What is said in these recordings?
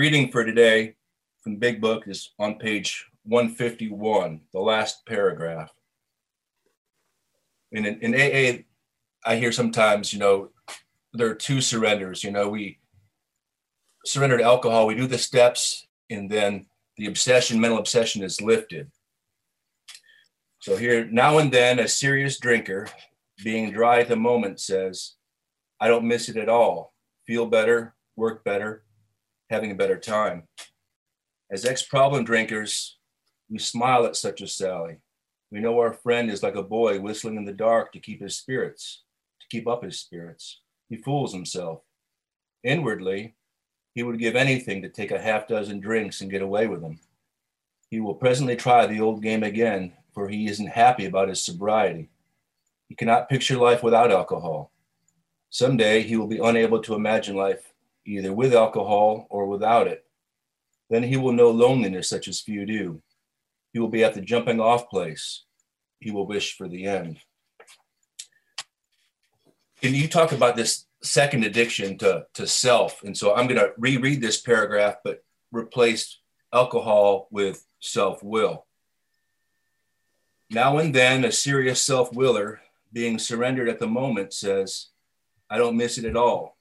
reading for today from the Big Book is on page 151, the last paragraph. And in, in AA, I hear sometimes, you know, there are two surrenders. You know, we surrender to alcohol, we do the steps, and then the obsession, mental obsession is lifted. So here, now and then, a serious drinker, being dry at the moment, says, I don't miss it at all. Feel better, work better, having a better time. As ex problem drinkers, we smile at such a sally. We know our friend is like a boy whistling in the dark to keep his spirits, to keep up his spirits. He fools himself. Inwardly, he would give anything to take a half dozen drinks and get away with them. He will presently try the old game again, for he isn't happy about his sobriety. He cannot picture life without alcohol. Someday he will be unable to imagine life either with alcohol or without it. Then he will know loneliness such as few do. He will be at the jumping off place. He will wish for the end. Can you talk about this second addiction to, to self? And so I'm going to reread this paragraph, but replace alcohol with self will. Now and then, a serious self willer, being surrendered at the moment, says, I don't miss it at all.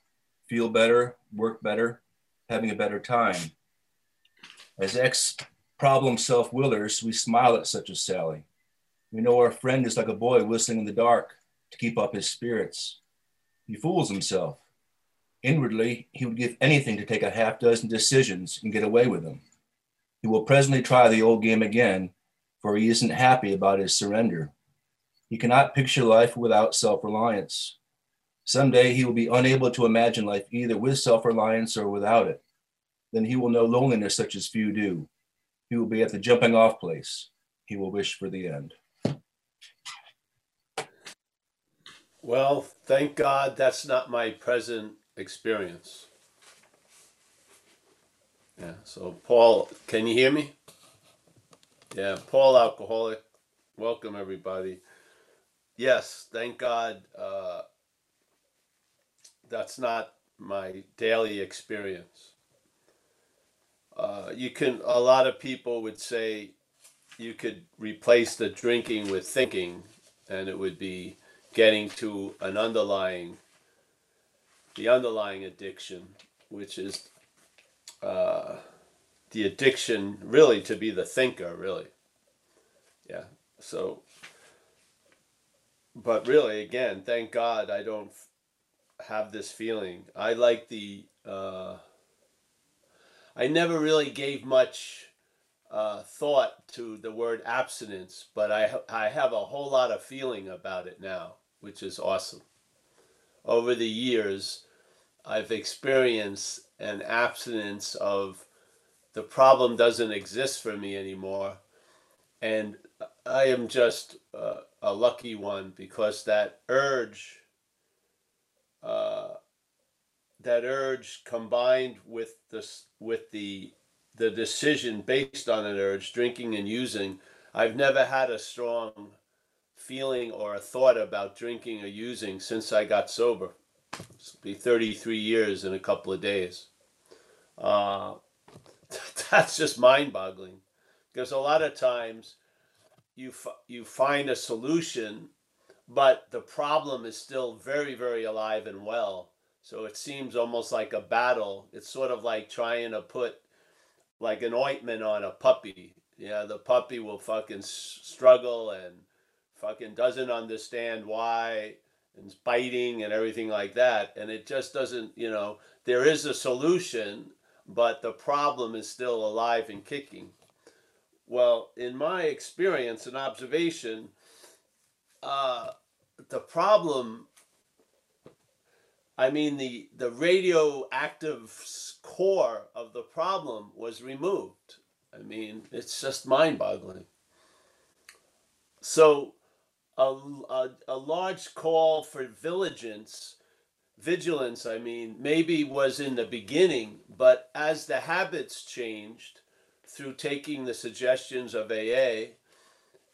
Feel better, work better, having a better time. As ex problem self willers, we smile at such a sally. We know our friend is like a boy whistling in the dark to keep up his spirits. He fools himself. Inwardly, he would give anything to take a half dozen decisions and get away with them. He will presently try the old game again, for he isn't happy about his surrender. He cannot picture life without self reliance. Someday he will be unable to imagine life either with self reliance or without it. Then he will know loneliness such as few do. He will be at the jumping off place. He will wish for the end. Well, thank God that's not my present experience. Yeah, so Paul, can you hear me? Yeah, Paul Alcoholic. Welcome, everybody. Yes, thank God uh, that's not my daily experience. Uh, you can, a lot of people would say you could replace the drinking with thinking, and it would be getting to an underlying the underlying addiction which is uh, the addiction really to be the thinker really yeah so but really again thank god i don't have this feeling i like the uh, i never really gave much uh, thought to the word abstinence, but I, I have a whole lot of feeling about it now, which is awesome. Over the years, I've experienced an abstinence of the problem doesn't exist for me anymore. And I am just uh, a lucky one because that urge, uh, that urge combined with this, with the the decision based on an urge, drinking and using. I've never had a strong feeling or a thought about drinking or using since I got sober. It'll be 33 years in a couple of days. Uh, that's just mind boggling because a lot of times you, f- you find a solution, but the problem is still very, very alive and well. So it seems almost like a battle. It's sort of like trying to put like an ointment on a puppy. Yeah, the puppy will fucking struggle and fucking doesn't understand why and biting and everything like that. And it just doesn't, you know, there is a solution, but the problem is still alive and kicking. Well, in my experience and observation, uh, the problem I mean, the, the radioactive core of the problem was removed. I mean, it's just mind boggling. So, a, a, a large call for vigilance, vigilance, I mean, maybe was in the beginning, but as the habits changed through taking the suggestions of AA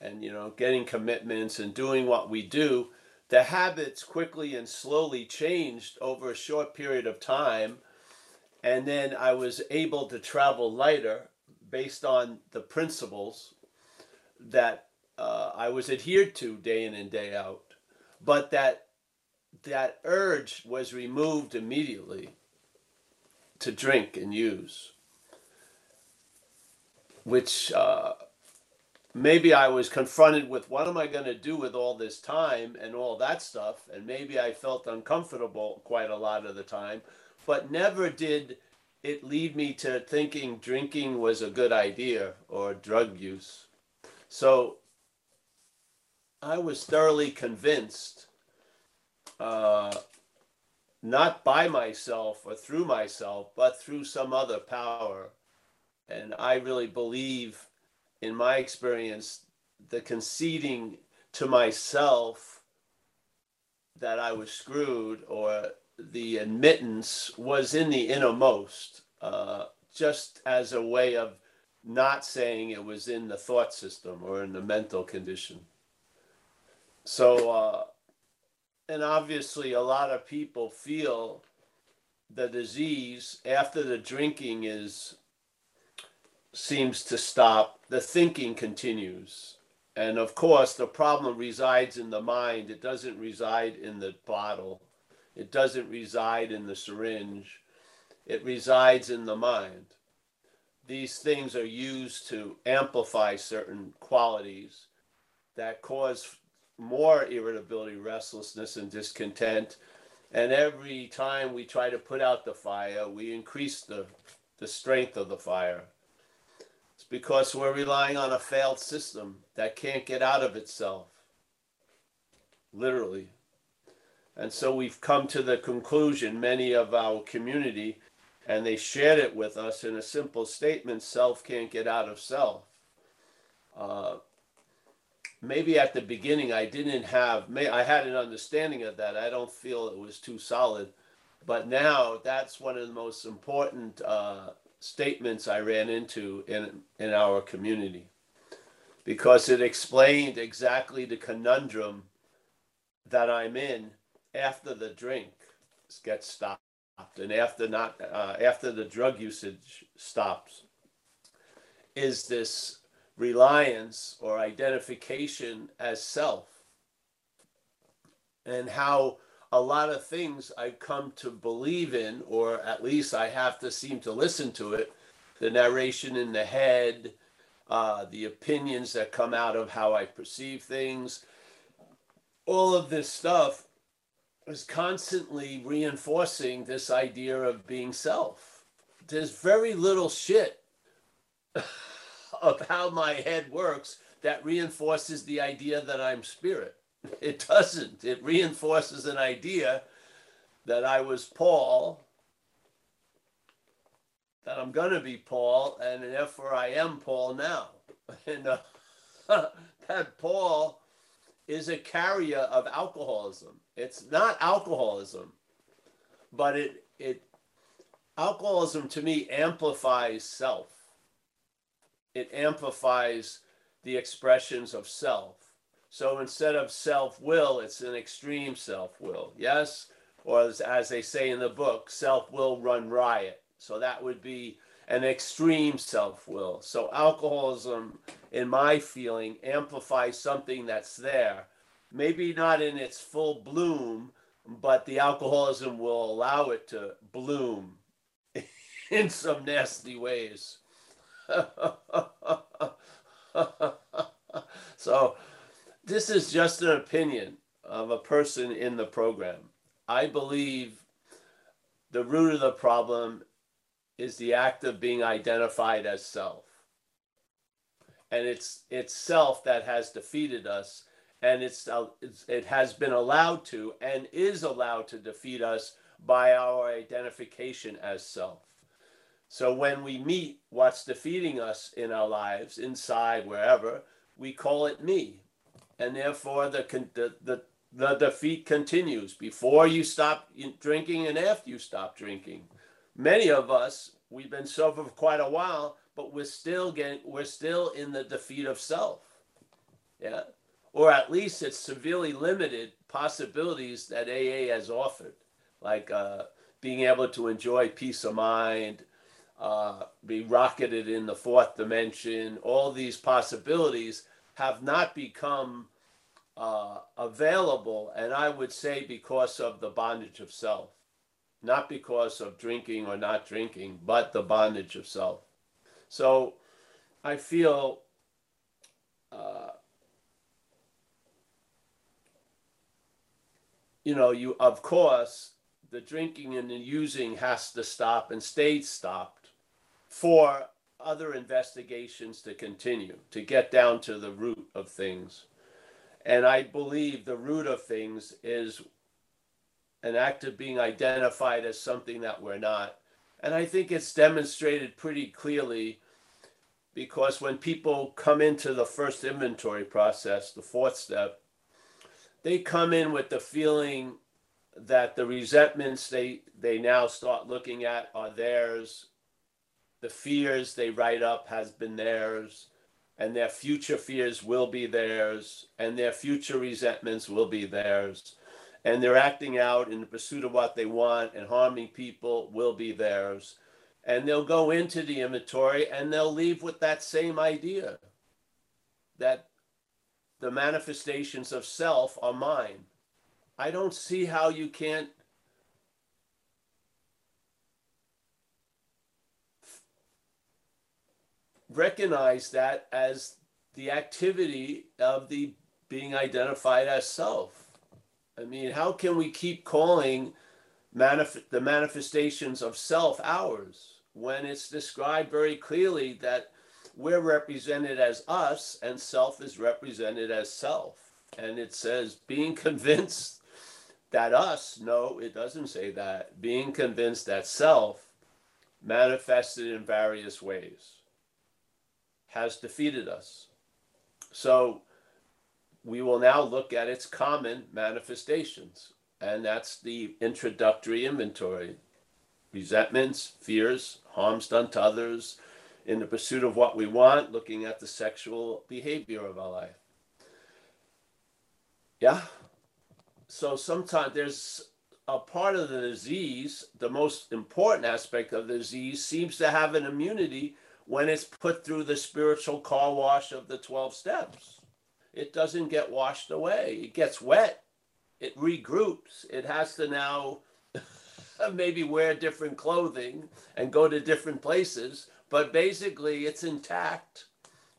and, you know, getting commitments and doing what we do, the habits quickly and slowly changed over a short period of time. And then I was able to travel lighter based on the principles that uh, I was adhered to day in and day out, but that that urge was removed immediately to drink and use, which uh, maybe I was confronted with what am I going to do with all this time and all that stuff, and maybe I felt uncomfortable quite a lot of the time, but never did it lead me to thinking drinking was a good idea or drug use. So I was thoroughly convinced, uh, not by myself or through myself, but through some other power. And I really believe, in my experience, the conceding to myself that I was screwed or the admittance was in the innermost, uh, just as a way of not saying it was in the thought system or in the mental condition. So, uh, and obviously, a lot of people feel the disease after the drinking is seems to stop. The thinking continues, and of course, the problem resides in the mind. It doesn't reside in the bottle. It doesn't reside in the syringe. It resides in the mind. These things are used to amplify certain qualities that cause more irritability, restlessness, and discontent. And every time we try to put out the fire, we increase the, the strength of the fire. Because we're relying on a failed system that can't get out of itself. Literally. And so we've come to the conclusion, many of our community, and they shared it with us in a simple statement self can't get out of self. Uh, maybe at the beginning I didn't have may I had an understanding of that. I don't feel it was too solid, but now that's one of the most important uh, statements I ran into in in our community. Because it explained exactly the conundrum that I'm in after the drink gets stopped and after not uh, after the drug usage stops. Is this reliance or identification as self? And how a lot of things I've come to believe in, or at least I have to seem to listen to it the narration in the head, uh, the opinions that come out of how I perceive things. All of this stuff is constantly reinforcing this idea of being self. There's very little shit of how my head works that reinforces the idea that I'm spirit. It doesn't. It reinforces an idea that I was Paul, that I'm going to be Paul, and therefore I am Paul now. And uh, that Paul is a carrier of alcoholism. It's not alcoholism, but it it alcoholism to me amplifies self it amplifies the expressions of self. So instead of self will, it's an extreme self will. Yes? Or as, as, they say in the book, self will run riot. So that would be an extreme self will. So alcoholism, in my feeling, amplifies something that's there. Maybe not in its full bloom, but the alcoholism will allow it to bloom in some nasty ways. so, this is just an opinion of a person in the program. I believe the root of the problem is the act of being identified as self. And it's it's self that has defeated us and it's, it's it has been allowed to and is allowed to defeat us by our identification as self. So when we meet what's defeating us in our lives, inside, wherever, we call it me. And therefore, the, the, the, the defeat continues before you stop drinking and after you stop drinking. Many of us, we've been sober for quite a while, but we're still getting, we're still in the defeat of self. Yeah. Or at least it's severely limited possibilities that AA has offered. Like, uh, being able to enjoy peace of mind, uh, be rocketed in the fourth dimension, all these possibilities have not become uh, available, and I would say because of the bondage of self, not because of drinking or not drinking, but the bondage of self. So I feel uh, you know, you of course the drinking and the using has to stop and stays stopped for other investigations to continue to get down to the root of things. And I believe the root of things is an act of being identified as something that we're not. And I think it's demonstrated pretty clearly because when people come into the first inventory process, the fourth step, they come in with the feeling that the resentments they they now start looking at are theirs the fears they write up has been theirs and their future fears will be theirs and their future resentments will be theirs and they're acting out in the pursuit of what they want and harming people will be theirs and they'll go into the inventory and they'll leave with that same idea that the manifestations of self are mine. I don't see how you can't recognize that as the activity of the being identified as self. I mean, how can we keep calling manif- the manifestations of self ours? when it's described very clearly that we're represented as us and self is represented as self. And it says being convinced that us, no, it doesn't say that. Being convinced that self manifested in various ways has defeated us. So we will now look at its common manifestations. And that's the introductory inventory resentments, fears, harms done to others, in the pursuit of what we want, looking at the sexual behavior of our life. Yeah. So sometimes there's a part of the disease, the most important aspect of the disease seems to have an immunity when it's put through the spiritual car wash of the 12 steps. It doesn't get washed away, it gets wet, it regroups, it has to now maybe wear different clothing and go to different places, but basically it's intact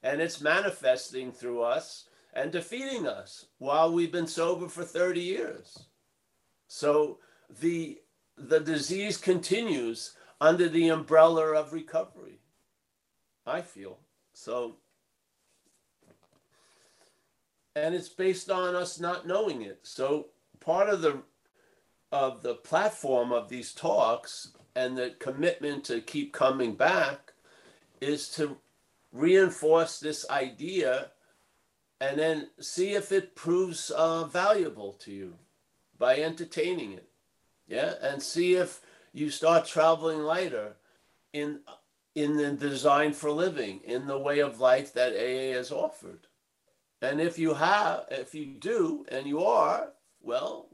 and it's manifesting through us and defeating us while we've been sober for 30 years. So the the disease continues under the umbrella of recovery. I feel. So and it's based on us not knowing it. So part of the of the platform of these talks and the commitment to keep coming back is to reinforce this idea and then see if it proves uh, valuable to you by entertaining it yeah and see if you start traveling lighter in in the design for living in the way of life that aa has offered and if you have if you do and you are well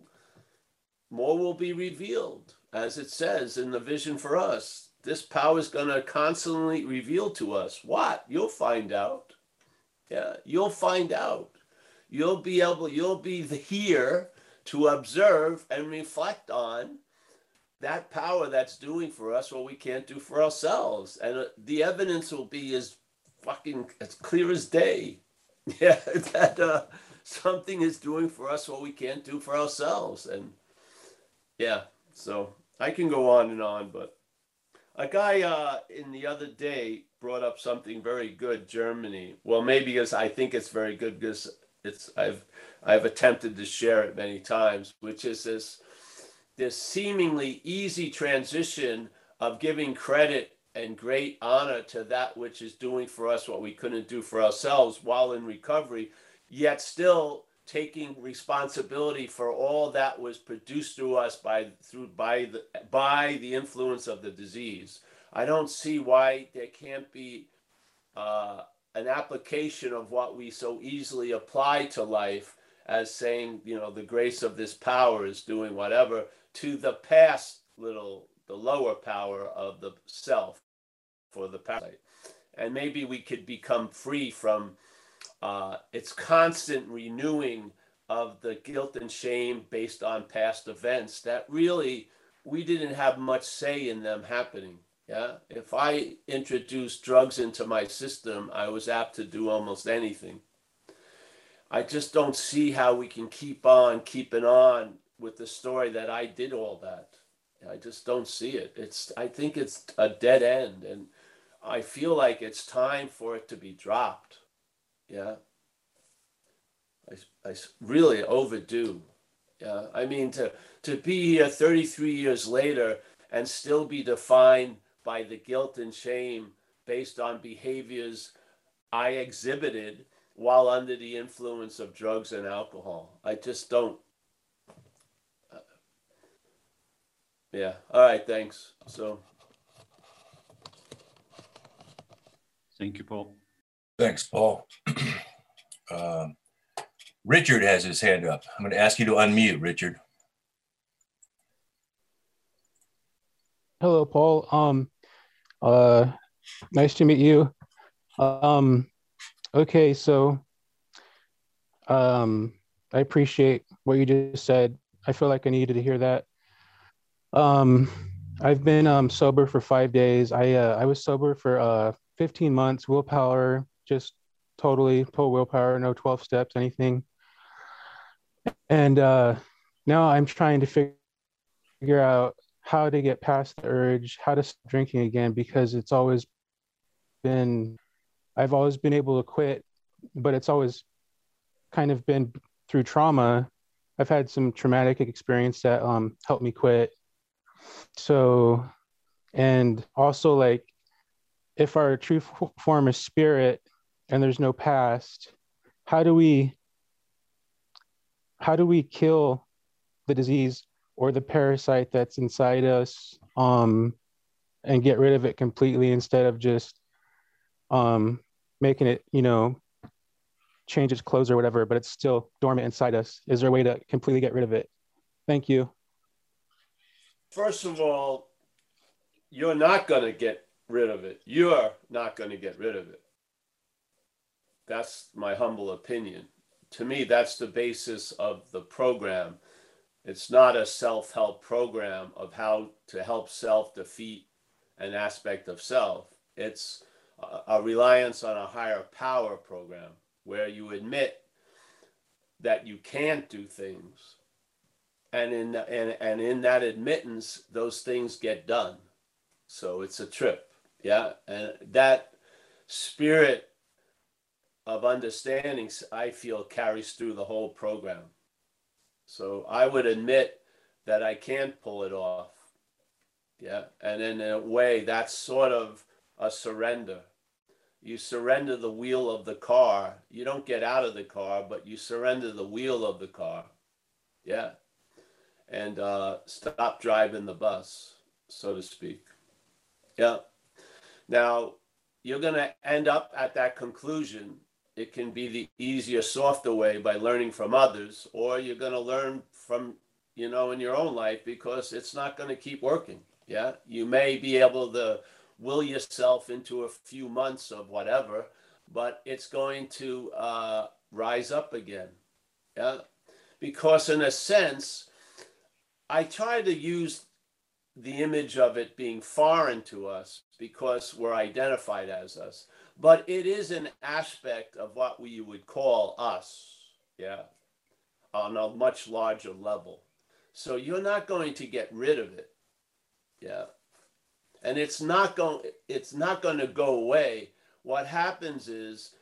more will be revealed. As it says in the vision for us, this power is going to constantly reveal to us what? You'll find out. Yeah, you'll find out. You'll be able, you'll be here to observe and reflect on that power that's doing for us what we can't do for ourselves. And uh, the evidence will be as fucking as clear as day. Yeah, that uh, something is doing for us what we can't do for ourselves. And yeah, so I can go on and on, but a guy uh, in the other day brought up something very good. Germany. Well, maybe because I think it's very good because it's I've I've attempted to share it many times, which is this this seemingly easy transition of giving credit and great honor to that which is doing for us what we couldn't do for ourselves while in recovery, yet still taking responsibility for all that was produced through us by through by the by the influence of the disease. I don't see why there can't be uh, an application of what we so easily apply to life as saying, you know, the grace of this power is doing whatever to the past little the lower power of the self for the parasite and maybe we could become free from uh, its constant renewing of the guilt and shame based on past events that really we didn't have much say in them happening. Yeah? If i introduced drugs into my system i was apt to do almost anything. I just don't see how we can keep on keeping on with the story that i did all that i just don't see it it's i think it's a dead end and I feel like it's time for it to be dropped. Yeah. I, I really overdue. Yeah. I mean, to, to be here 33 years later and still be defined by the guilt and shame based on behaviors I exhibited while under the influence of drugs and alcohol. I just don't. Uh, yeah. All right. Thanks. So. Thank you, Paul. Thanks, Paul. um, Richard has his hand up. I'm going to ask you to unmute, Richard. Hello, Paul. Um, uh, nice to meet you. Um, okay, so um, I appreciate what you just said. I feel like I needed to hear that. Um, I've been um, sober for five days. I uh, I was sober for uh, 15 months, willpower, just totally total willpower, no 12 steps, anything. And uh, now I'm trying to figure figure out how to get past the urge, how to stop drinking again, because it's always been, I've always been able to quit, but it's always kind of been through trauma. I've had some traumatic experience that um, helped me quit. So, and also like if our true form is spirit and there's no past, how do we how do we kill the disease or the parasite that's inside us um, and get rid of it completely instead of just um, making it, you know, change its clothes or whatever, but it's still dormant inside us? Is there a way to completely get rid of it? Thank you. First of all, you're not going to get rid of it. You're not going to get rid of it. That's my humble opinion. To me, that's the basis of the program. It's not a self help program of how to help self defeat an aspect of self. It's a, a reliance on a higher power program where you admit that you can't do things. And in, and, and in that admittance, those things get done. So it's a trip. Yeah. And that spirit of understanding, I feel, carries through the whole program. So I would admit that I can't pull it off. Yeah. And in a way, that's sort of a surrender. You surrender the wheel of the car. You don't get out of the car, but you surrender the wheel of the car. Yeah. And uh, stop driving the bus, so to speak. Yeah. Now, you're going to end up at that conclusion. It can be the easier, softer way by learning from others, or you're going to learn from, you know, in your own life because it's not going to keep working. Yeah. You may be able to will yourself into a few months of whatever, but it's going to uh, rise up again. Yeah. Because, in a sense, I try to use the image of it being foreign to us because we're identified as us. But it is an aspect of what we would call us, yeah, on a much larger level. So you're not going to get rid of it, yeah. And it's not going it's not going to go away. What happens is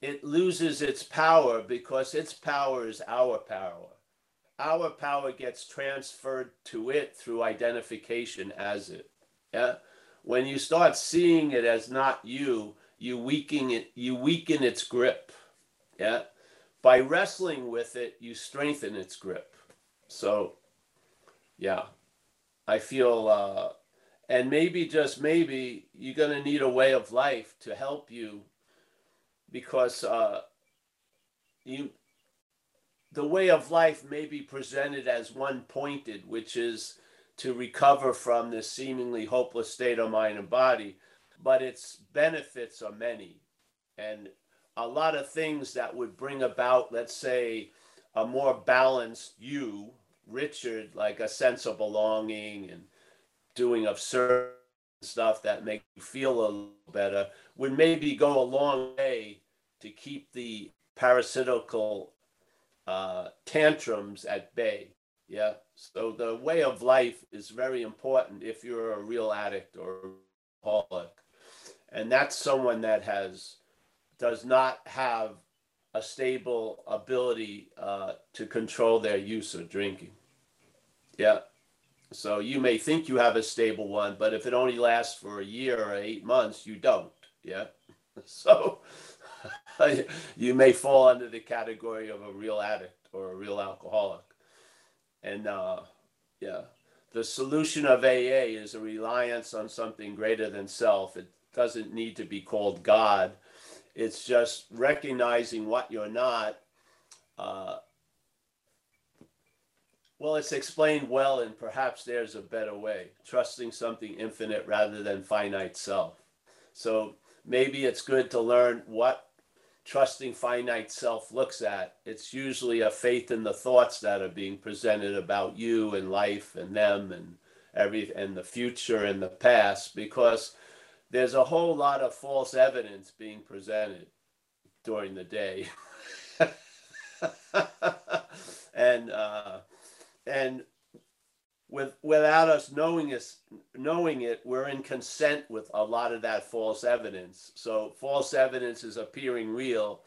it loses its power because its power is our power our power gets transferred to it through identification as it. Yeah. When you start seeing it as not you, you weaken it, you weaken its grip. Yeah. By wrestling with it, you strengthen its grip. So yeah. I feel uh and maybe just maybe you're to need a way of life to help you because uh you the way of life may be presented as one pointed, which is to recover from this seemingly hopeless state of mind and body, but its benefits are many. And a lot of things that would bring about, let's say, a more balanced you, Richard, like a sense of belonging and doing of certain stuff that make you feel a little better, would maybe go a long way to keep the parasitical uh, tantrums at bay. Yeah. So the way of life is very important if you're a real addict or alcoholic. And that's someone that has does not have a stable ability uh, to control their use of drinking. Yeah. So you may think you have a stable one, but if it only lasts for a year or eight months, you don't. Yeah. So you may fall under the category of a real addict or a real alcoholic. And uh, yeah, the solution of AA is a reliance on something greater than self. It doesn't need to be called God. It's just recognizing what you're not. Uh, well, it's explained well, and perhaps there's a better way. Trusting something infinite rather than finite self. So maybe it's good to learn what trusting finite self looks at. It's usually a faith in the thoughts that are being presented about you and life and them and every and the future and the past because there's a whole lot of false evidence being presented during the day. and uh, and with without us knowing us knowing it we're in consent with a lot of that false evidence. So false evidence is appearing real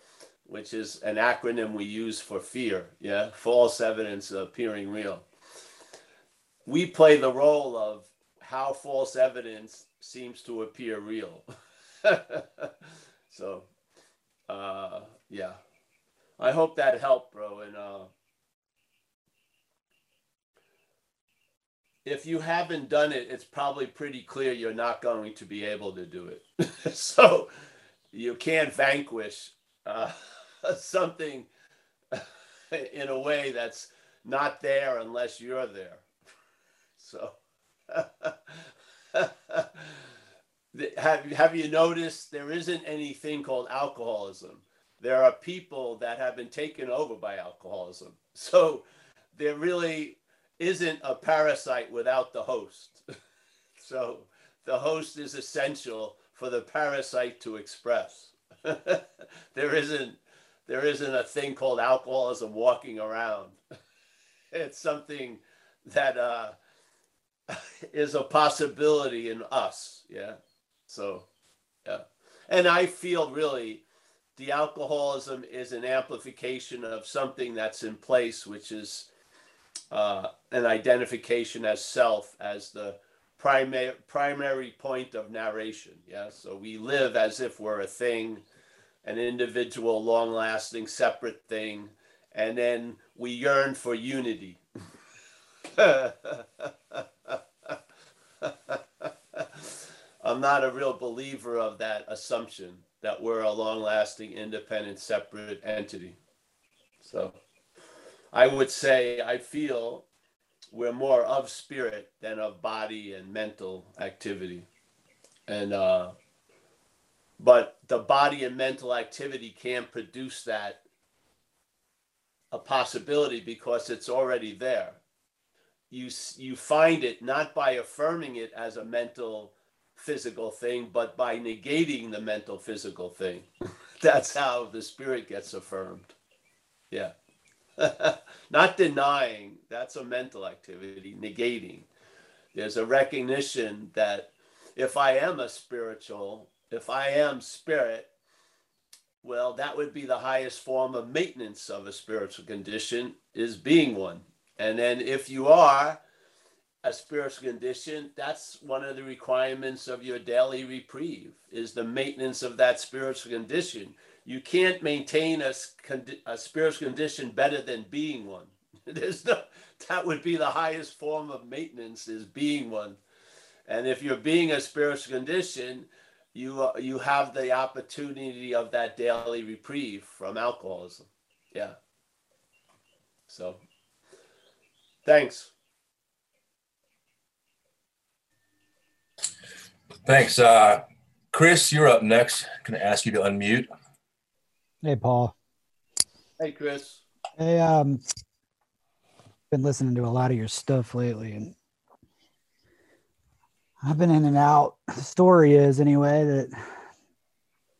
which is an acronym we use for fear. Yeah false evidence appearing real. We play the role of how false evidence seems to appear real. So uh yeah. I hope that helped bro and uh if you haven't done it, it's probably pretty clear you're not going to be able to do it. so you can't vanquish uh, something in a way that's not there unless you're there. So have, have you noticed there isn't anything called alcoholism? There are people that have been taken over by alcoholism. So they're really isn't a parasite without the host. so the host is essential for the parasite to express. there isn't there isn't a thing called alcoholism walking around. it's something that uh, is a possibility in us. Yeah. So, yeah. And I feel really the alcoholism is an amplification of something that's in place, which is uh, an identification as self as the primary primary point of narration. Yeah, so we live as if we're a thing, an individual, long-lasting, separate thing, and then we yearn for unity. I'm not a real believer of that assumption that we're a long lasting, independent, separate entity. So. I would say I feel we're more of spirit than of body and mental activity. And uh, but the body and mental activity can't produce that a possibility because it's already there. You you find it not by affirming it as a mental physical thing, but by negating the mental physical thing. That's how the spirit gets affirmed. Yeah. Not denying, that's a mental activity, negating. There's a recognition that if I am a spiritual, if I am spirit, well, that would be the highest form of maintenance of a spiritual condition, is being one. And then if you are a spiritual condition, that's one of the requirements of your daily reprieve, is the maintenance of that spiritual condition you can't maintain a, a spiritual condition better than being one. There's no, that would be the highest form of maintenance is being one. And if you're being a spiritual condition, you uh, you have the opportunity of that daily reprieve from alcoholism. Yeah. So, thanks. Thanks. Uh, Chris, you're up next. Can I ask you to unmute? Hey, Paul. Hey, Chris. Hey, um, been listening to a lot of your stuff lately, and I've been in and out. The story is anyway that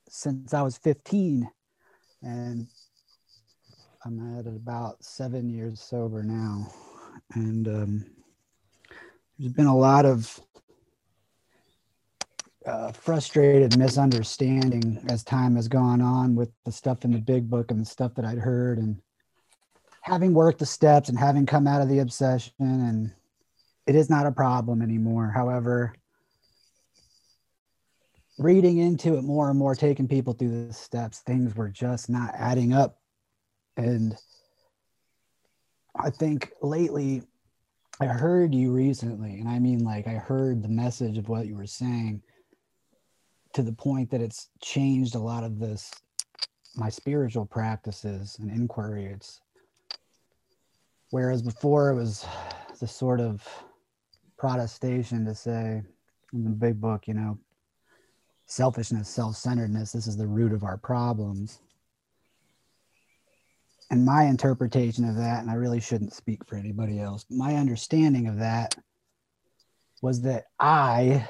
since I was 15, and I'm at about seven years sober now, and um, there's been a lot of uh, frustrated misunderstanding as time has gone on with the stuff in the big book and the stuff that I'd heard and having worked the steps and having come out of the obsession and it is not a problem anymore. However, reading into it more and more, taking people through the steps, things were just not adding up. And I think lately, I heard you recently, and I mean, like, I heard the message of what you were saying to the point that it's changed a lot of this my spiritual practices and inquiry it's whereas before it was the sort of protestation to say in the big book you know selfishness self-centeredness this is the root of our problems. And my interpretation of that and i really shouldn't speak for anybody else my understanding of that was that i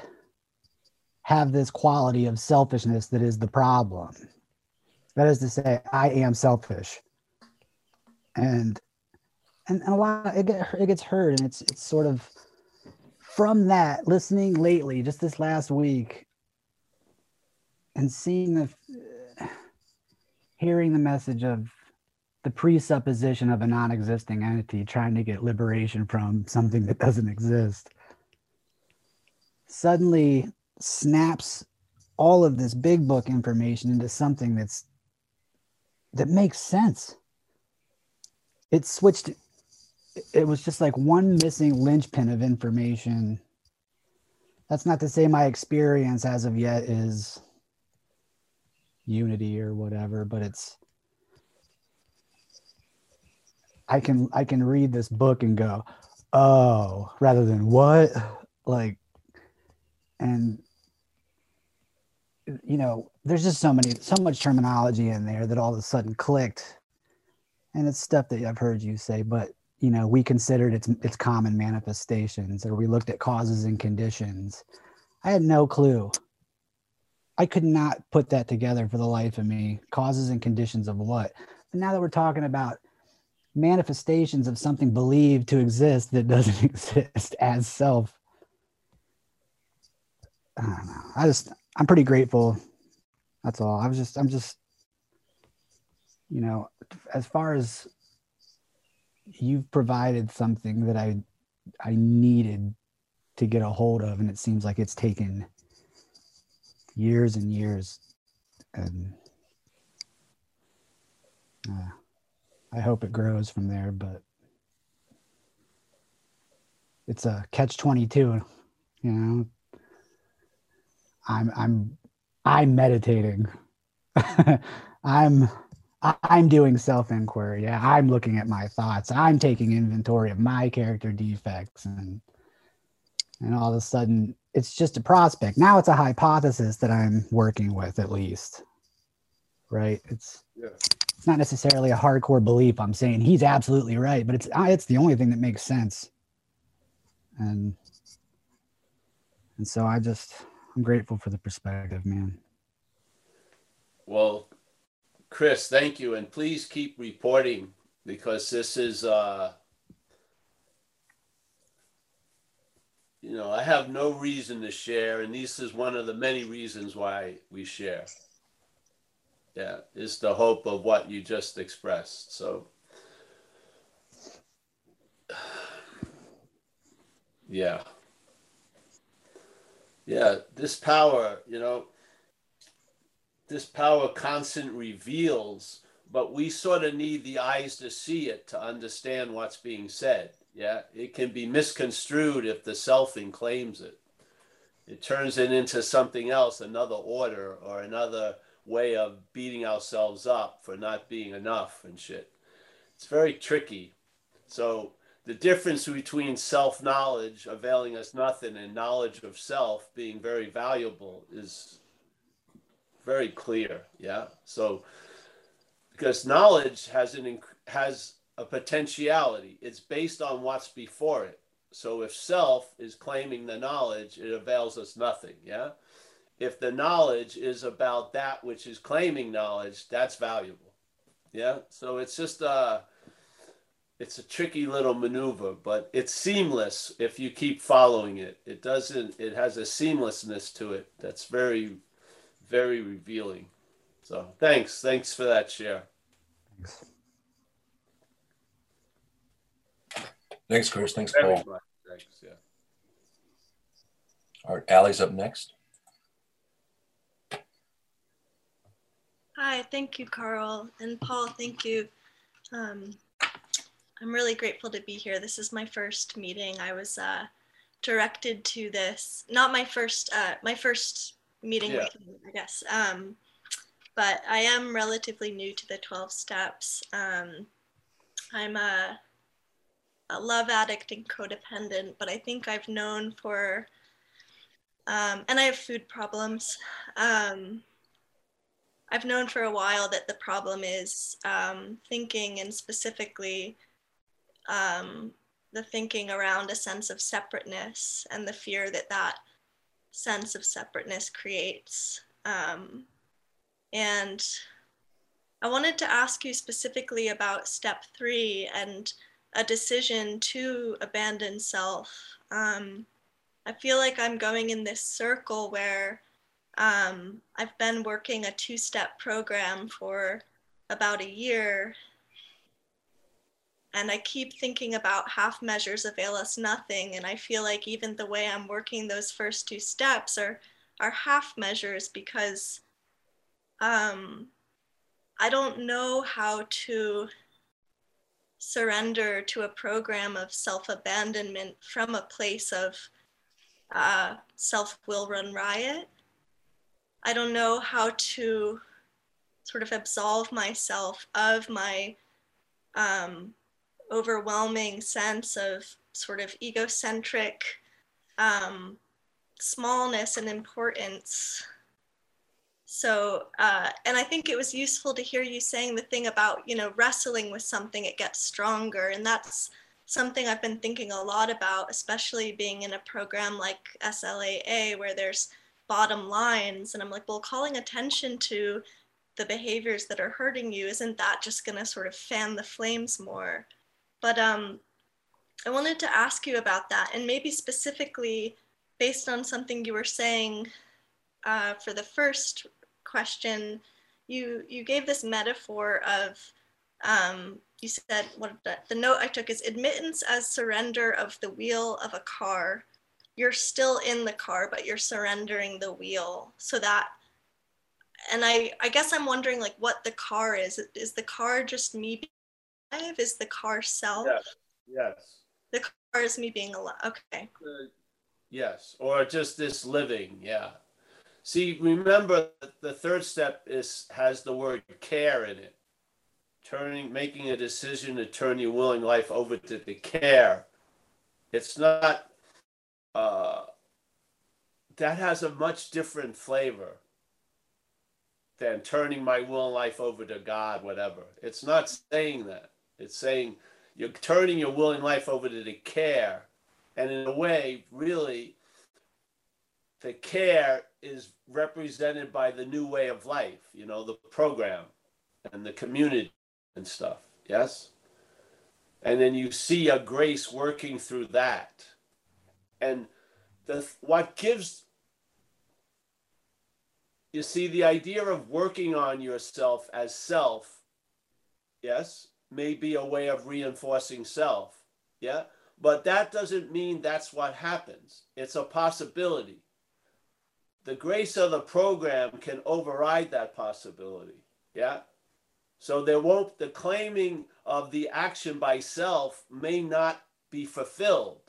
have this quality of selfishness that is the problem. That is to say, I am selfish. And and, a lot it, get, it gets heard and it's it's sort of from that listening lately just this last week and seeing the hearing the message of the presupposition of a non-existing entity trying to get liberation from something that doesn't exist suddenly snaps all of this big book information into something that's that makes sense. It switched it was just like one missing linchpin of information. That's not to say my experience as of yet is unity or whatever, but it's I can I can read this book and go, "Oh," rather than what? Like and you know, there's just so many, so much terminology in there that all of a sudden clicked. And it's stuff that I've heard you say, but you know, we considered its its common manifestations, or we looked at causes and conditions. I had no clue. I could not put that together for the life of me. Causes and conditions of what? But now that we're talking about manifestations of something believed to exist that doesn't exist as self, I don't know. I just I'm pretty grateful. That's all. I was just I'm just you know, as far as you've provided something that I I needed to get a hold of and it seems like it's taken years and years and uh, I hope it grows from there but it's a catch 22 you know I'm I'm I'm meditating. I'm I'm doing self-inquiry. Yeah, I'm looking at my thoughts. I'm taking inventory of my character defects and and all of a sudden it's just a prospect. Now it's a hypothesis that I'm working with at least. Right? It's Yeah. it's not necessarily a hardcore belief. I'm saying he's absolutely right, but it's it's the only thing that makes sense. And and so I just I'm grateful for the perspective, man. Well, Chris, thank you, and please keep reporting because this is, uh, you know, I have no reason to share, and this is one of the many reasons why we share. Yeah, is the hope of what you just expressed. So, yeah. Yeah, this power, you know, this power constant reveals, but we sort of need the eyes to see it to understand what's being said. Yeah, it can be misconstrued if the selfing claims it. It turns it into something else, another order or another way of beating ourselves up for not being enough and shit. It's very tricky. So the difference between self knowledge availing us nothing and knowledge of self being very valuable is very clear. Yeah. So, because knowledge has an has a potentiality. It's based on what's before it. So if self is claiming the knowledge, it avails us nothing. Yeah. If the knowledge is about that which is claiming knowledge, that's valuable. Yeah. So it's just a, it's a tricky little maneuver, but it's seamless if you keep following it. It doesn't, it has a seamlessness to it that's very, very revealing. So thanks. Thanks for that share. Thanks. Thanks, Chris. Thanks, Paul. Thanks, yeah. All right, Allie's up next. Hi, thank you, Carl. And Paul, thank you. Um, I'm really grateful to be here. This is my first meeting. I was uh, directed to this, not my first, uh, my first meeting yeah. you, I guess. Um, but I am relatively new to the 12 steps. Um, I'm a a love addict and codependent, but I think I've known for, um, and I have food problems. Um, I've known for a while that the problem is um, thinking and specifically um, the thinking around a sense of separateness and the fear that that sense of separateness creates. Um, and I wanted to ask you specifically about step three and a decision to abandon self. Um, I feel like I'm going in this circle where um, I've been working a two step program for about a year. And I keep thinking about half measures avail us nothing. And I feel like even the way I'm working those first two steps are, are half measures because um, I don't know how to surrender to a program of self abandonment from a place of uh, self will run riot. I don't know how to sort of absolve myself of my um, overwhelming sense of sort of egocentric um, smallness and importance. So uh, and i think it was useful to hear you saying the thing about you know wrestling with something it gets stronger. And that's something i've been thinking a lot about especially being in a program like slaa where there's bottom lines. And i'm like well calling attention to the behaviors that are hurting you isn't that just going to sort of fan the flames more but um, i wanted to ask you about that and maybe specifically based on something you were saying uh, for the first question, you you gave this metaphor of um, you said what the, the note I took is admittance as surrender of the wheel of a car. You're still in the car, but you're surrendering the wheel. So that, and I I guess I'm wondering like what the car is. Is the car just me? Is the car self? Yes. Yes. The car is me being alive. Okay. Uh, yes, or just this living. Yeah. See, remember the third step is has the word care in it. Turning, making a decision to turn your willing life over to the care. It's not. Uh, that has a much different flavor than turning my will and life over to God, whatever. It's not saying that. It's saying you're turning your willing life over to the care. And in a way, really, the care is represented by the new way of life, you know, the program and the community and stuff. Yes? And then you see a grace working through that. And the what gives you see the idea of working on yourself as self, yes, may be a way of reinforcing self. Yeah? But that doesn't mean that's what happens. It's a possibility the grace of the program can override that possibility. Yeah. So there won't, the claiming of the action by self may not be fulfilled.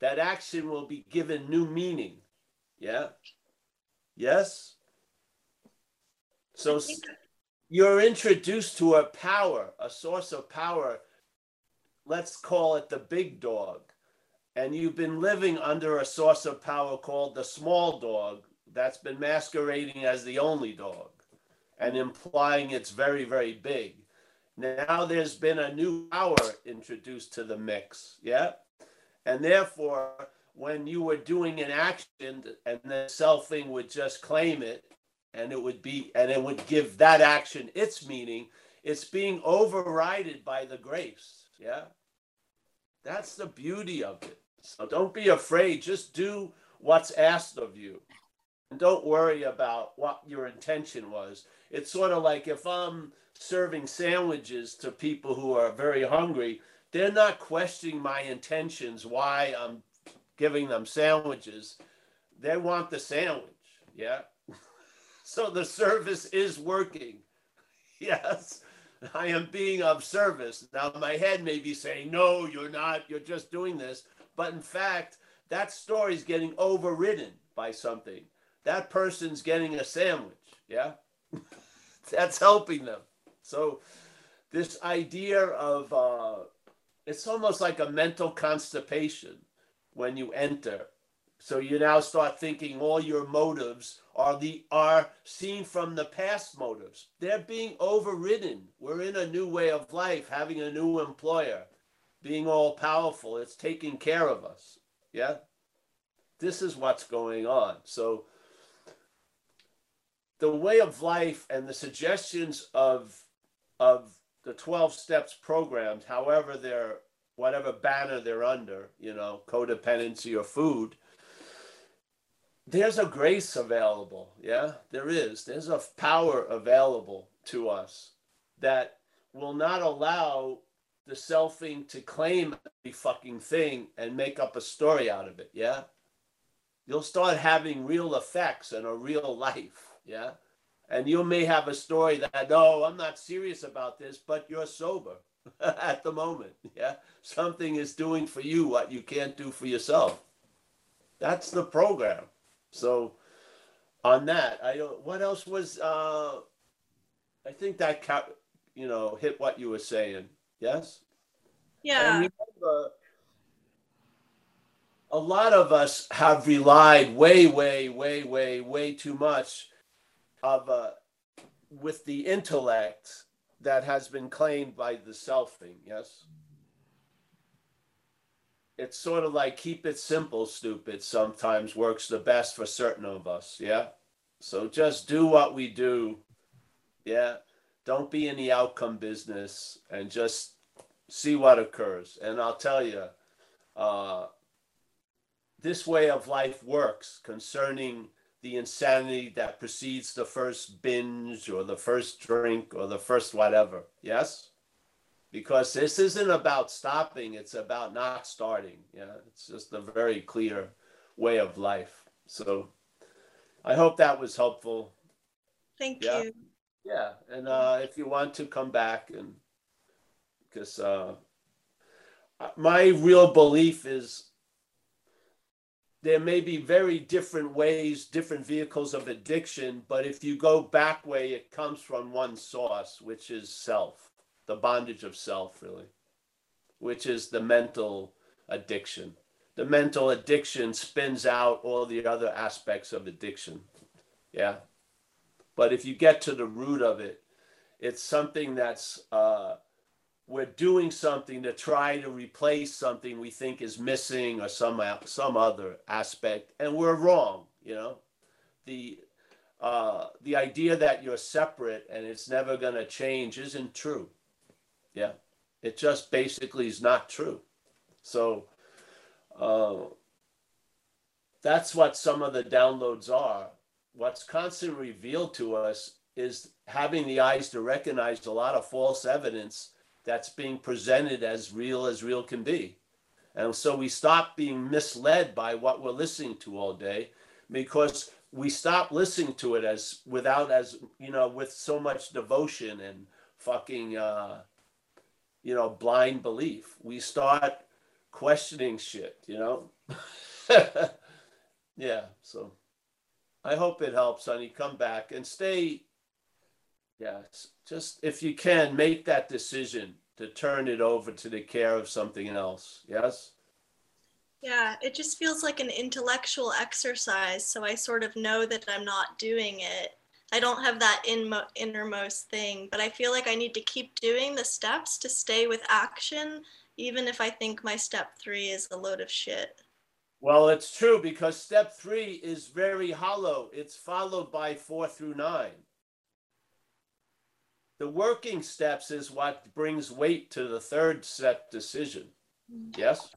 That action will be given new meaning. Yeah. Yes. So you're introduced to a power, a source of power let's call it the big dog, and you've been living under a source of power called the small dog that's been masquerading as the only dog and implying it's very, very big. Now there's been a new power introduced to the mix. Yeah. And therefore, when you were doing an action and the selfing would just claim it and it would be and it would give that action its meaning. It's being overridden by the grace. Yeah. That's the beauty of it. So don't be afraid. Just do what's asked of you. And don't worry about what your intention was. It's sort of like if i'm serving sandwiches to people who are very hungry they're not questioning my intentions why i'm giving them sandwiches. They want the sandwich. Yeah so the service is working. Yes, I am being of service. Now, my head may be saying, no, you're not, you're just doing this. But in fact, that story is getting overridden by something. That person's getting a sandwich. Yeah, that's helping them. So, this idea of uh, it's almost like a mental constipation when you enter. So you now start thinking all your motives are the are seen from the past motives. They're being overridden. We're in a new way of life, having a new employer, being all powerful. It's taking care of us. Yeah. This is what's going on. So the way of life and the suggestions of of the 12 steps programs, however they're whatever banner they're under, you know, codependency or food, there's a grace available. Yeah, there is. There's a power available to us that will not allow the selfing to claim the fucking thing and make up a story out of it. Yeah. You'll start having real effects in a real life. Yeah. And you may have a story that, no, I'm not serious about this, but you're sober at the moment. Yeah. Something is doing for you what you can't do for yourself. That's the program. So on that, I don't. What else was? Uh, I think that you know hit what you were saying. Yes. Yeah. Remember, a lot of us have relied way, way, way, way, way too much of uh, with the intellect that has been claimed by the selfing. Yes it's sort of like keep it simple, stupid, sometimes works the best for certain of us. Yeah. So just do what we do. Yeah. Don't be in the outcome business and just see what occurs. And I'll tell you, uh, this way of life works concerning the insanity that precedes the first binge or the first drink or the first whatever. Yes? Because this isn't about stopping it's about not starting yeah. It's just a very clear way of life. So i hope that was helpful. Thank yeah. you. Yeah and uh, if you want to come back and because uh, my real belief is there may be very different ways different vehicles of addiction but if you go back way it comes from one source which is self the bondage of self, really, which is the mental addiction. The mental addiction spins out all the other aspects of addiction. Yeah. But if you get to the root of it, it's something that's, uh, we're doing something to try to replace something we think is missing or some some other aspect, and we're wrong. You know, the uh, the idea that you're separate and it's never going to change isn't true. Yeah. It just basically is not true. So uh, that's what some of the downloads are. What's constantly revealed to us is having the eyes to recognize a lot of false evidence that's being presented as real as real can be. And so we stop being misled by what we're listening to all day because we stop listening to it as without as you know with so much devotion and fucking uh, you know, blind belief. We start questioning shit, you know? yeah, so I hope it helps, honey. Come back and stay. Yeah, just if you can, make that decision to turn it over to the care of something else. Yes? Yeah, it just feels like an intellectual exercise. So I sort of know that I'm not doing it. I don't have that inmo- innermost thing, but I feel like I need to keep doing the steps to stay with action, even if I think my step three is a load of shit. Well, it's true because step three is very hollow. It's followed by four through nine. The working steps is what brings weight to the third step decision. Mm. Yes?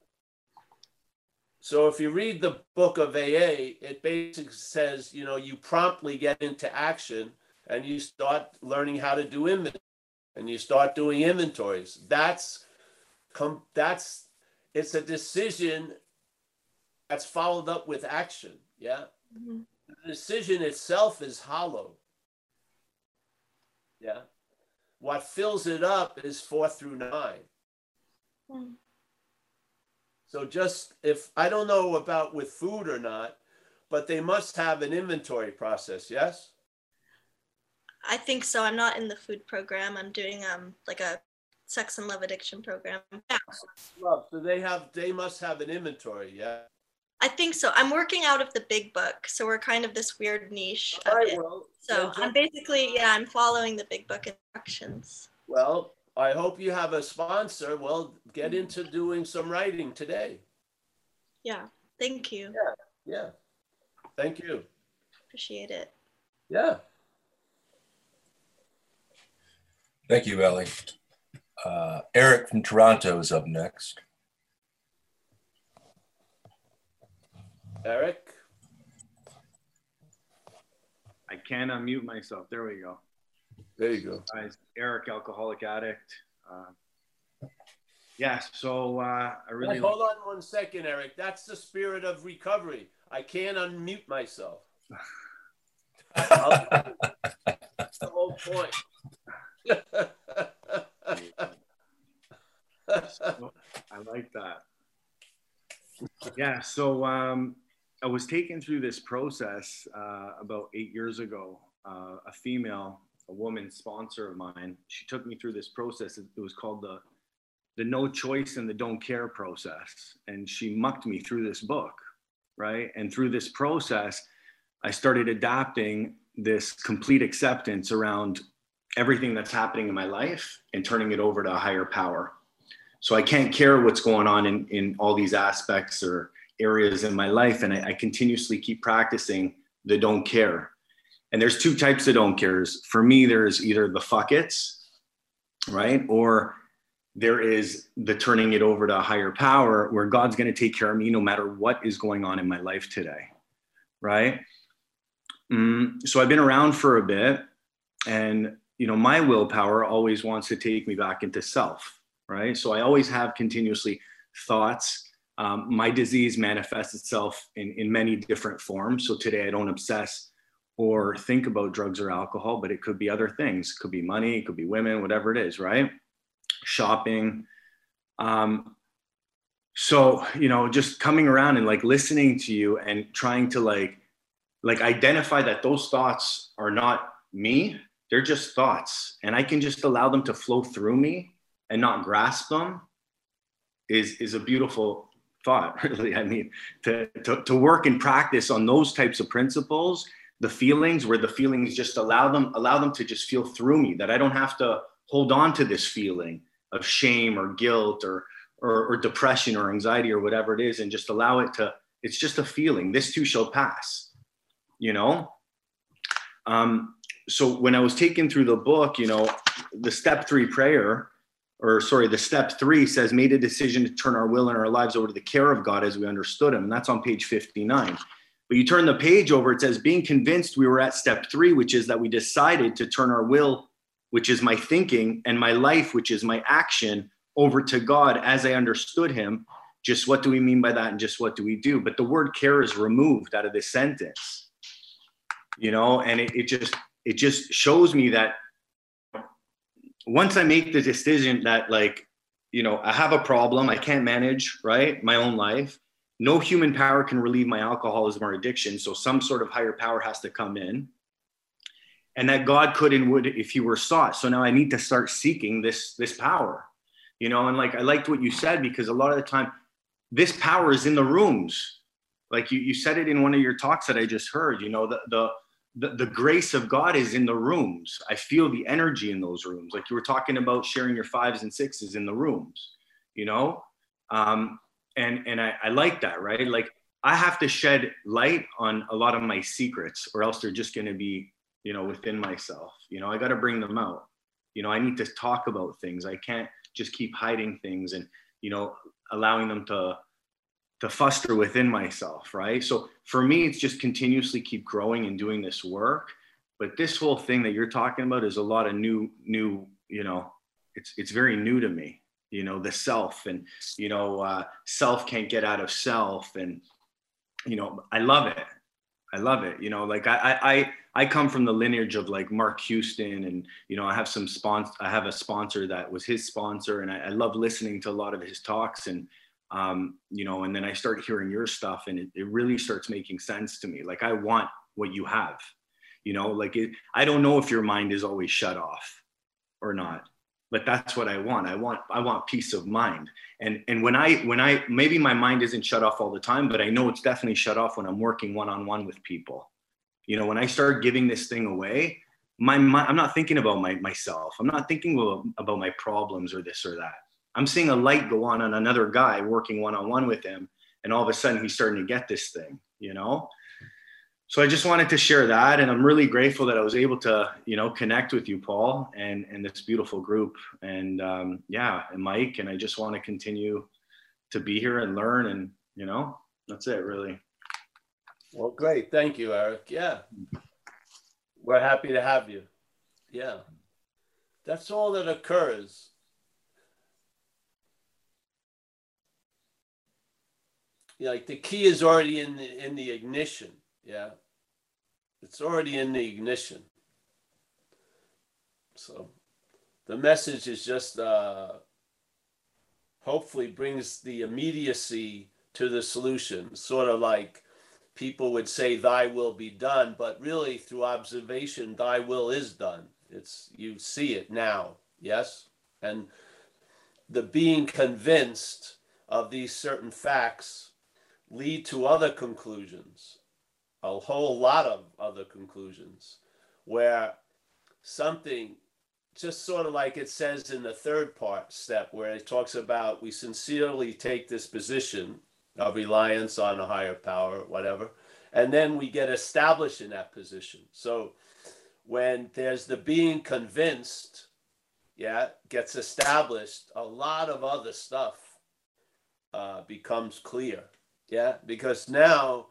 So if you read the book of AA, it basically says, you know, you promptly get into action and you start learning how to do inventory and you start doing inventories. That's come that's it's a decision that's followed up with action. Yeah. Mm-hmm. The decision itself is hollow. Yeah. What fills it up is four through nine. Mm. So just if I don't know about with food or not, but they must have an inventory process, yes? I think so. I'm not in the food program. I'm doing um like a sex and love addiction program. Yeah, Love. So they have they must have an inventory, yeah. I think so. I'm working out of the big book, so we're kind of this weird niche All right, well, So I'm basically yeah, I'm following the big book instructions. well, I hope you have a sponsor. Well, get into doing some writing today. Yeah. Thank you. Yeah. Yeah. Thank you. Appreciate it. Yeah. Thank you, Ellie. Uh, Eric from Toronto is up next. Eric. I can unmute myself. There we go. There you go. Guys, Eric, alcoholic addict. Uh, yeah, so uh, I really. Hey, hold on one second, Eric. That's the spirit of recovery. I can't unmute myself. That's the whole point. I like that. Yeah, so um, I was taken through this process uh, about eight years ago. Uh, a female, a woman sponsor of mine, she took me through this process. It was called the the no choice and the don't care process, and she mucked me through this book, right? And through this process, I started adapting this complete acceptance around everything that's happening in my life and turning it over to a higher power. So I can't care what's going on in, in all these aspects or areas in my life. And I, I continuously keep practicing the don't care. And there's two types of don't cares. For me, there's either the fuck it's, right? Or there is the turning it over to a higher power where God's going to take care of me no matter what is going on in my life today, right? Mm, so I've been around for a bit and you know my willpower always wants to take me back into self right so i always have continuously thoughts um, my disease manifests itself in, in many different forms so today i don't obsess or think about drugs or alcohol but it could be other things. It could be money it could be women whatever it is right? Shopping. Um, so you know just coming around and like listening to you and trying to like like identify that those thoughts are not me they're just thoughts. And i can just allow them to flow through me and not grasp them is is a beautiful thought really. I mean to, to to work and practice on those types of principles the feelings where the feelings just allow them allow them to just feel through me that i don't have to hold on to this feeling of shame or guilt or or, or depression or anxiety or whatever it is and just allow it to it's just a feeling this too shall pass you know um, so when I was taken through the book, you know, the step three prayer, or sorry, the step three says, made a decision to turn our will and our lives over to the care of God as we understood Him. And that's on page 59. But you turn the page over, it says, being convinced we were at step three, which is that we decided to turn our will, which is my thinking, and my life, which is my action, over to God as I understood Him. Just what do we mean by that? And just what do we do? But the word care is removed out of this sentence, you know, and it, it just, it just shows me that once I make the decision that like, you know, I have a problem, I can't manage, right? My own life. No human power can relieve my alcoholism or addiction. So some sort of higher power has to come in. And that God could and would if he were sought. So now I need to start seeking this, this power. you know, and like I liked what you said because a lot of the time this power is in the rooms. Like you, you said it in one of your talks that I just heard, you know, the, the, the, the grace of God is in the rooms. I feel the energy in those rooms. Like you were talking about sharing your fives and sixes in the rooms, you know? Um, and, and I, I like that, right? Like I have to shed light on a lot of my secrets or else they're just going to be, you know, within myself, you know, I got to bring them out. You know, I need to talk about things. I can't just keep hiding things and, you know, allowing them to to foster within myself, right? So for me, it's just continuously keep growing and doing this work. But this whole thing that you're talking about is a lot of new, new, you know, it's it's very new to me. You know, the self and you know, uh, self can't get out of self, and you know, I love it. I love it. You know, like I I I come from the lineage of like Mark Houston, and you know, I have some sponsor. I have a sponsor that was his sponsor, and I, I love listening to a lot of his talks and um, you know, and then I start hearing your stuff and it, it really starts making sense to me. Like I want what you have, you know, like it, I don't know if your mind is always shut off or not, but that's what I want. I want, I want peace of mind. And, and when I, when I, maybe my mind isn't shut off all the time, but I know it's definitely shut off when I'm working one-on-one with people. You know, when I start giving this thing away, my, my I'm not thinking about my, myself. I'm not thinking about, about my problems or this or that I'm seeing a light go on on another guy working one on one with him. And all of a sudden he's starting to get this thing, you know? So I just wanted to share that. And I'm really grateful that I was able to, you know, connect with you, Paul, and, and this beautiful group. And um, yeah, and Mike. And I just want to continue to be here and learn. And, you know, that's it really. Well, great. Thank you, Eric. Yeah. We're happy to have you. Yeah. That's all that occurs like the key is already in the in the ignition yeah. It's already in the ignition. So the message is just uh hopefully brings the immediacy to the solution. Sort of like people would say thy will be done but really through observation thy will is done. It's you see it now yes? And the being convinced of these certain facts lead to other conclusions, a whole lot of other conclusions, where something just sort of like it says in the third part step, where it talks about we sincerely take this position of reliance on a higher power, whatever, and then we get established in that position. So when there's the being convinced, yeah, gets established, a lot of other stuff uh, becomes clear. Yeah, because now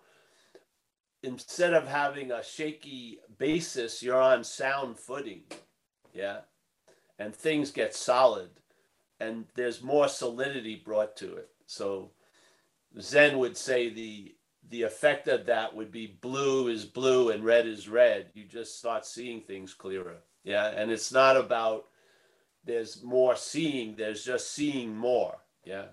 instead of having a shaky basis, you're on sound footing. Yeah. And things get solid and there's more solidity brought to it. So Zen would say the the effect of that would be blue is blue and red is red. You just start seeing things clearer. Yeah. And it's not about there's more seeing, there's just seeing more. Yeah.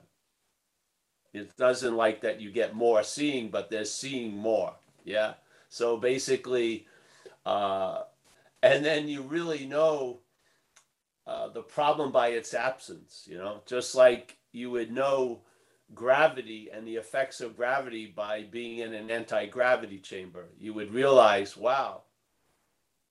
It doesn't like that you get more seeing, but they're seeing more. Yeah. So basically, uh, and then you really know uh, the problem by its absence, you know, just like you would know gravity and the effects of gravity by being in an anti gravity chamber. You would realize, wow,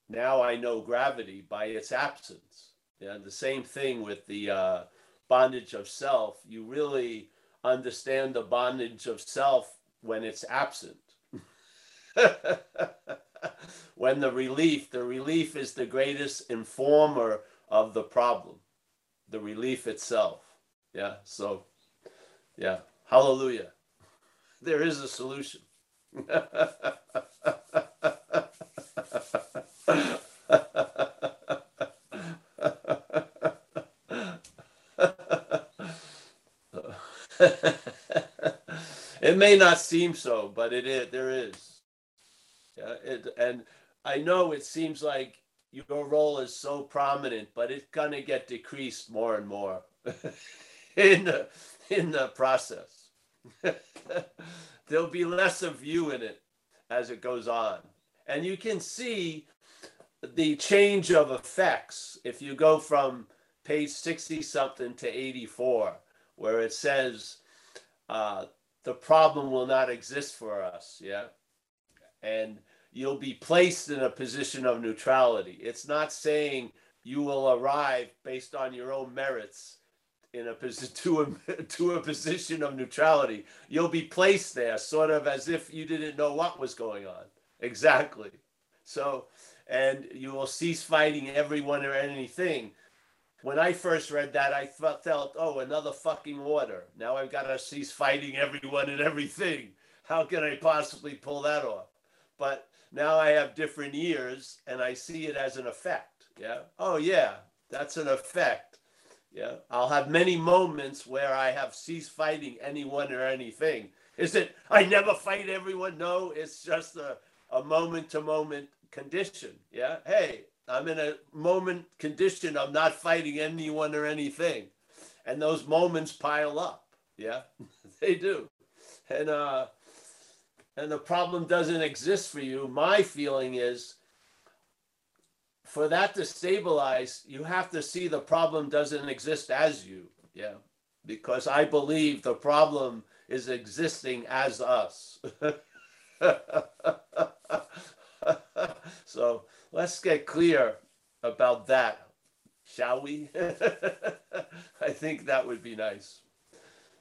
now I know gravity by its absence. Yeah, the same thing with the uh, bondage of self. You really understand the bondage of self when it's absent. when the relief, the relief is the greatest informer of the problem, the relief itself. Yeah. So, yeah. Hallelujah. There is a solution. it may not seem so, but it is. There is. Yeah, it, and I know it seems like your role is so prominent, but it's gonna get decreased more and more in the in the process. There'll be less of you in it as it goes on, and you can see the change of effects if you go from page 60 something to 84, where it says, uh, the problem will not exist for us. Yeah. And you'll be placed in a position of neutrality. It's not saying you will arrive based on your own merits in a position to a, to a position of neutrality. You'll be placed there sort of as if you didn't know what was going on. Exactly. So, and you will cease fighting everyone or anything. When I first read that, I felt, oh, another fucking order. Now I've got to cease fighting everyone and everything. How can I possibly pull that off? But now I have different ears and I see it as an effect. Yeah. Oh, yeah, that's an effect. Yeah. I'll have many moments where I have ceased fighting anyone or anything. Is it I never fight everyone? No, it's just a, a moment to moment condition. Yeah. Hey, I'm in a moment condition of not fighting anyone or anything. And those moments pile up. Yeah, they do. And uh and the problem doesn't exist for you. My feeling is for that to stabilize, you have to see the problem doesn't exist as you. Yeah. Because I believe the problem is existing as us. so let's get clear about that, shall we? I think that would be nice.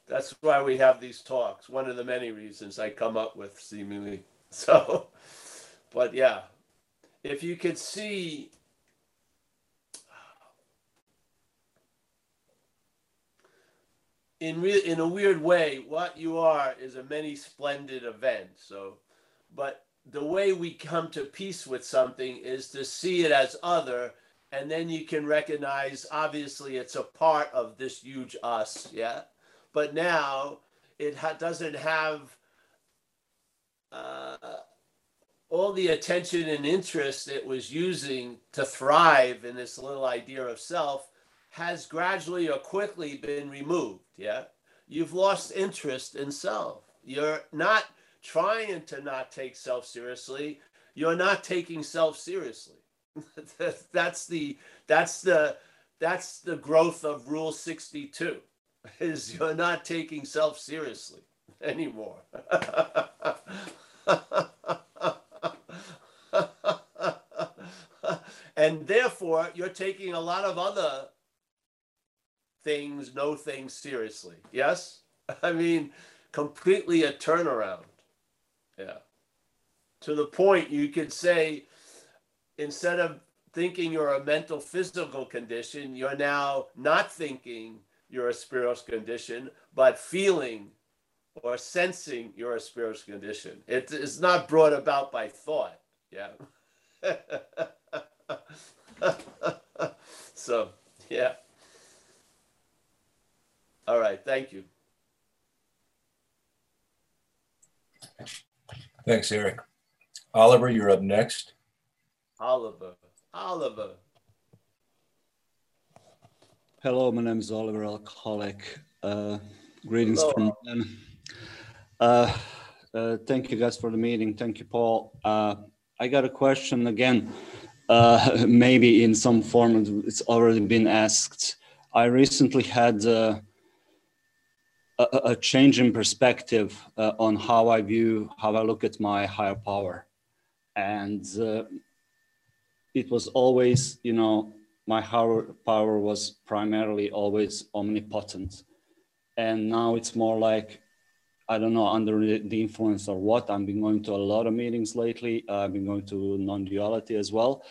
That's why we have these talks. One of the many reasons I come up with, seemingly. So, but yeah, if you could see in re- in a weird way, what you are is a many splendid event. So, but the way we come to peace with something is to see it as other, and then you can recognize obviously it's a part of this huge us. Yeah but now it ha- doesn't have uh, all the attention and interest it was using to thrive in this little idea of self has gradually or quickly been removed. Yeah. You've lost interest in self. You're not trying to not take self seriously. You're not taking self seriously. that's the that's the that's the growth of rule 62 is you're not taking self seriously anymore. and therefore, you're taking a lot of other things, no things seriously. Yes? I mean, completely a turnaround. Yeah. To the point you could say, instead of thinking you're a mental physical condition, you're now not thinking you're a spiritual condition, but feeling or sensing you're a spiritual condition. It is not brought about by thought. Yeah. so, yeah. All right. Thank you. Thanks, Eric. Oliver, you're up next. Oliver. Oliver. Hello, my name is Oliver Alcoholic. Uh, greetings Hello. from uh, uh, thank you guys for the meeting. Thank you, Paul. Uh, I got a question again, uh, maybe in some form it's already been asked. I recently had uh, a, a, change in perspective on how I view, how I look at my higher power. And it was always, you know, my power was primarily always omnipotent. And now it's more like, I don't know, under the influence or what. I've been going to a lot of meetings lately. I've been going to non-duality as well.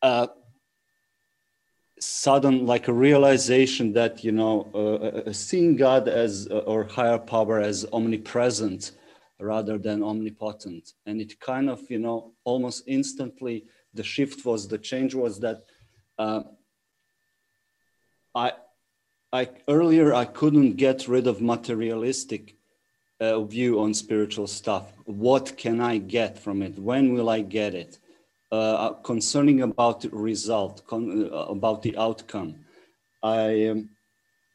Uh, sudden, like a realization that, you know, uh, uh seeing God as, uh, or higher power as omnipresent rather than omnipotent. And it kind of, you know, almost instantly, the shift was, the change was that uh, I, I earlier I couldn't get rid of materialistic uh, view on spiritual stuff. What can I get from it? When will I get it? Uh, concerning about the result, con- uh, about the outcome, I um,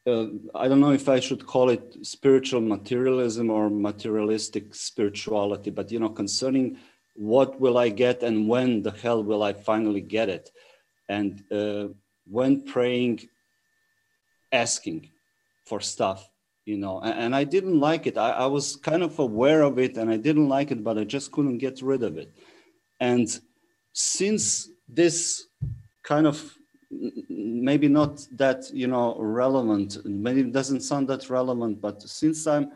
uh, I don't know if I should call it spiritual materialism or materialistic spirituality, but you know, concerning what will I get and when the hell will I finally get it? And uh, when praying asking for stuff, you know, and, and I didn't like it. I, I was kind of aware of it and I didn't like it, but I just couldn't get rid of it. And since this kind of maybe not that you know relevant maybe it doesn't sound that relevant but since i'm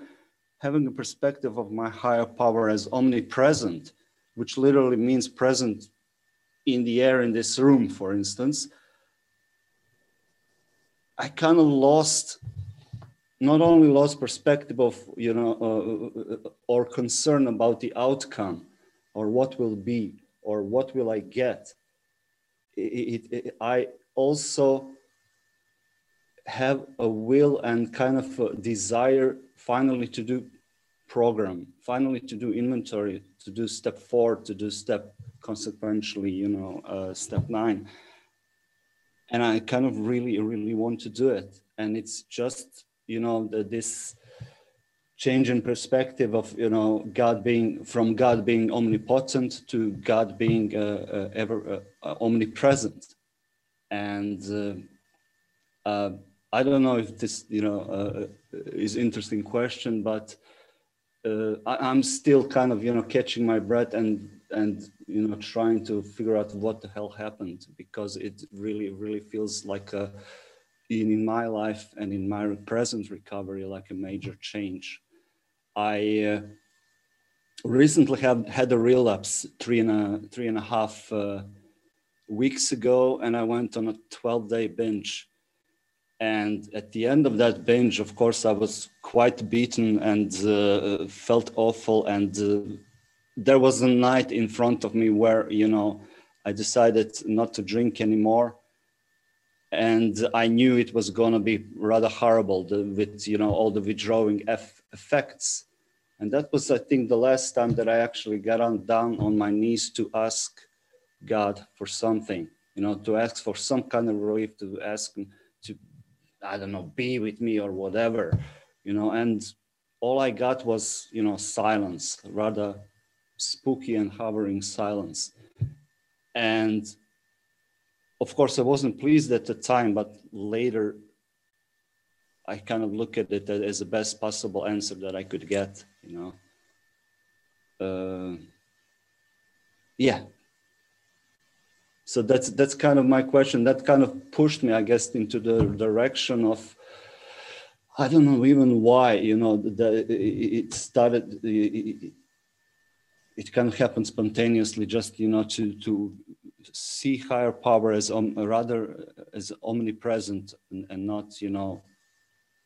having a perspective of my higher power as omnipresent which literally means present in the air in this room for instance i kind of lost not only lost perspective of you know uh, or concern about the outcome or what will be or what will i get. It, it, it, I also have a will and kind of desire finally to do program, finally to do inventory, to do step four, to do step consequentially, you know, uh, step nine. And I kind of really, really want to do it. And it's just, you know, the, this change in perspective of you know God being from God being omnipotent to God being uh, uh, ever uh, omnipresent, and uh, uh, I don't know if this you know uh, is interesting question, but I, am still kind of you know catching my breath and and you know trying to figure out what the hell happened because it really really feels like a in, in my life and in my present recovery like a major change I uh, recently have had a relapse three and a three and a half uh, weeks ago, and I went on a 12 day binge. And at the end of that binge, of course, I was quite beaten and uh, felt awful. And uh, there was a night in front of me where, you know, I decided not to drink anymore and I knew it was going to be rather horrible the, with you know all the withdrawing effects. And that was, I think, the last time that I actually got on down on my knees to ask God for something, you know, to ask for some kind of relief, to ask to, I don't know, be with me or whatever, you know. And all I got was, you know, silence, rather spooky and hovering silence. And of course, I wasn't pleased at the time, but later I kind of look at it as the best possible answer that I could get, you know. Uh, yeah. So that's that's kind of my question. That kind of pushed me, I guess, into the direction of I don't know even why. You know, the, it started. It, it can happen spontaneously, just you know, to to see higher power as rather as omnipresent and, and, not you know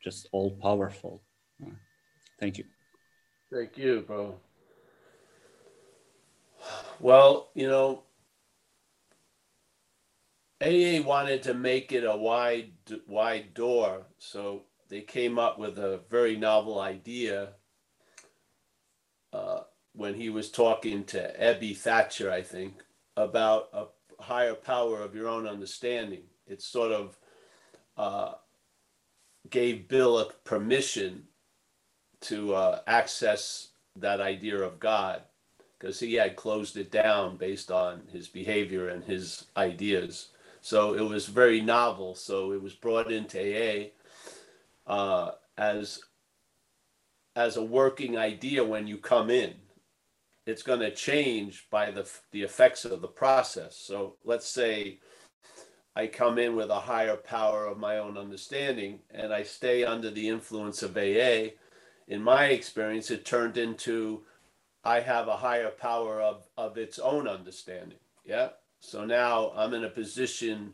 just all powerful. Thank you. Thank you bro. Well you know aa wanted to make it a wide wide door so they came up with a very novel idea uh, when he was talking to Ebby Thatcher, I think, about a higher power of your own understanding. It sort of uh, gave Bill a permission to uh, access that idea of God because he had closed it down based on his behavior and his ideas. So it was very novel. So it was brought into AA uh, as as a working idea when you come in it's going to change by the, the effects of the process. So let's say I come in with a higher power of my own understanding and I stay under the influence of AA. In my experience, it turned into I have a higher power of, of its own understanding. Yeah. So now I'm in a position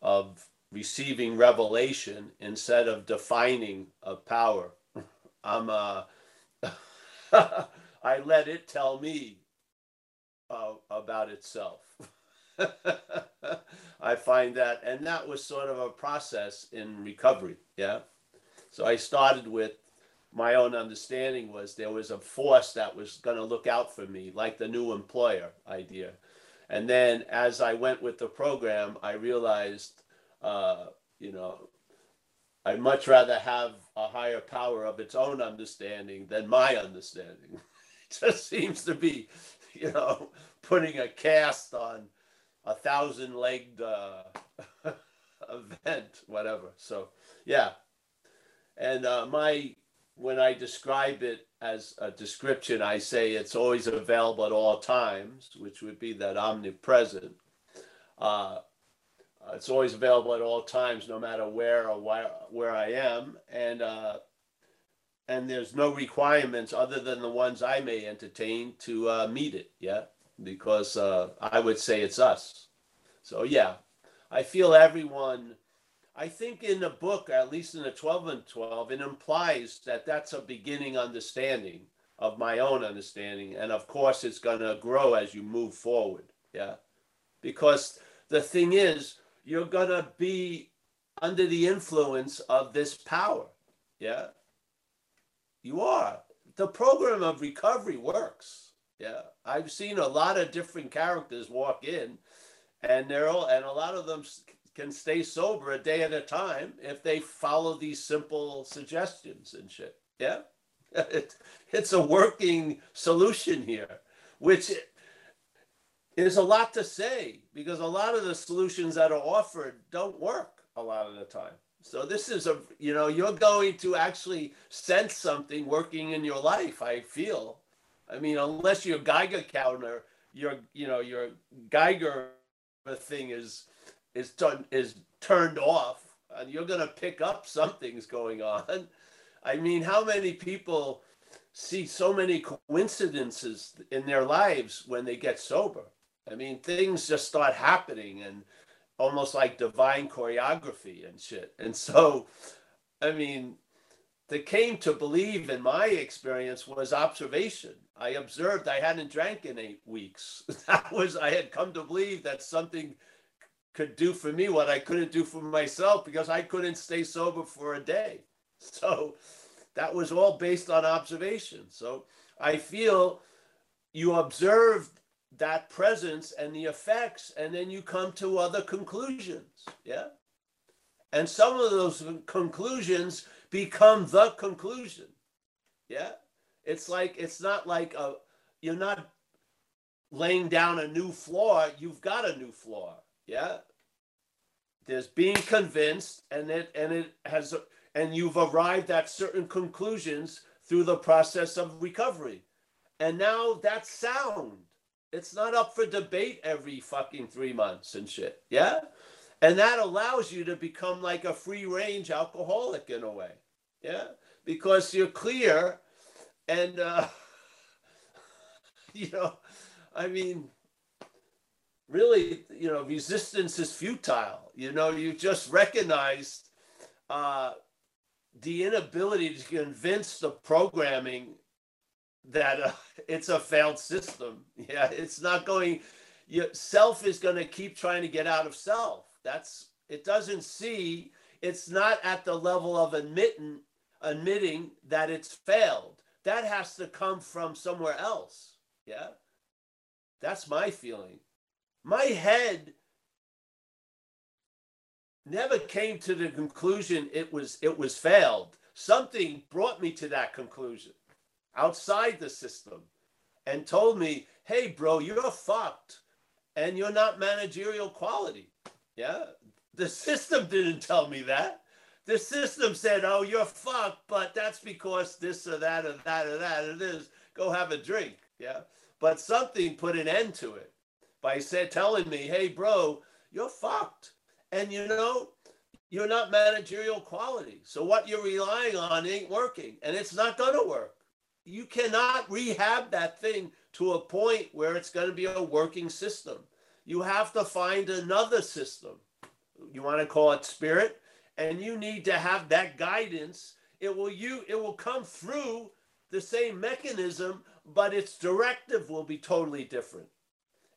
of receiving revelation instead of defining a power. I'm a I let it tell me uh, about itself. I find that, and that was sort of a process in recovery. Yeah. So I started with my own understanding was there was a force that was going to look out for me, like the new employer idea. And then as I went with the program, I realized, uh, you know, I'd much rather have a higher power of its own understanding than my understanding. just seems to be, you know, putting a cast on a thousand legged uh, event. whatever. So, yeah. And uh, my when I describe it as a description, I say it's always available at all times, which would be that omnipresent. Uh, it's always available at all times, no matter where or where, where I am, and uh, and there's no requirements other than the ones I may entertain to uh, meet it. Yeah, because uh, I would say it's us. So yeah, I feel everyone I think in the book, at least in the 12 and 12, it implies that that's a beginning understanding of my own understanding. And of course, it's going to grow as you move forward. Yeah. Because the thing is, you're going to be under the influence of this power. Yeah. You are. The program of recovery works. Yeah. I've seen a lot of different characters walk in and they're all, and a lot of them can stay sober a day at a time if they follow these simple suggestions and shit. Yeah. It, it's a working solution here, which is a lot to say because a lot of the solutions that are offered don't work a lot of the time. So this is a you know you're going to actually sense something working in your life. I feel. I mean, unless your Geiger counter, your you know your Geiger thing is is done is turned off and you're going to pick up something's going on i mean how many people see so many coincidences in their lives when they get sober i mean things just start happening and almost like divine choreography and shit and so i mean the came to believe in my experience was observation i observed i hadn't drank in eight weeks that was i had come to believe that something could do for me what I couldn't do for myself because I couldn't stay sober for a day. So that was all based on observation. So I feel you observe that presence and the effects, and then you come to other conclusions. Yeah. And some of those conclusions become the conclusion. Yeah. It's like, it's not like a, you're not laying down a new floor, you've got a new floor yeah there's being convinced and it and it has and you've arrived at certain conclusions through the process of recovery and now that's sound it's not up for debate every fucking three months and shit yeah and that allows you to become like a free range alcoholic in a way yeah because you're clear and uh you know i mean really, you know, resistance is futile. You know, you just recognize uh, the inability to convince the programming that uh, it's a failed system. Yeah, it's not going. Your self is going to keep trying to get out of self. That's it. Doesn't see. It's not at the level of admitting admitting that it's failed. That has to come from somewhere else. Yeah, that's my feeling my head never came to the conclusion it was it was failed something brought me to that conclusion outside the system and told me hey bro you're fucked and you're not managerial quality yeah the system didn't tell me that the system said oh you're fucked but that's because this or that or that or that it is go have a drink yeah but something put an end to it by said, telling me, hey, bro, you're fucked. And you know, you're not managerial quality. So what you're relying on ain't working and it's not going to work. You cannot rehab that thing to a point where it's going to be a working system. You have to find another system. You want to call it spirit and you need to have that guidance. It will you it will come through the same mechanism, but its directive will be totally different.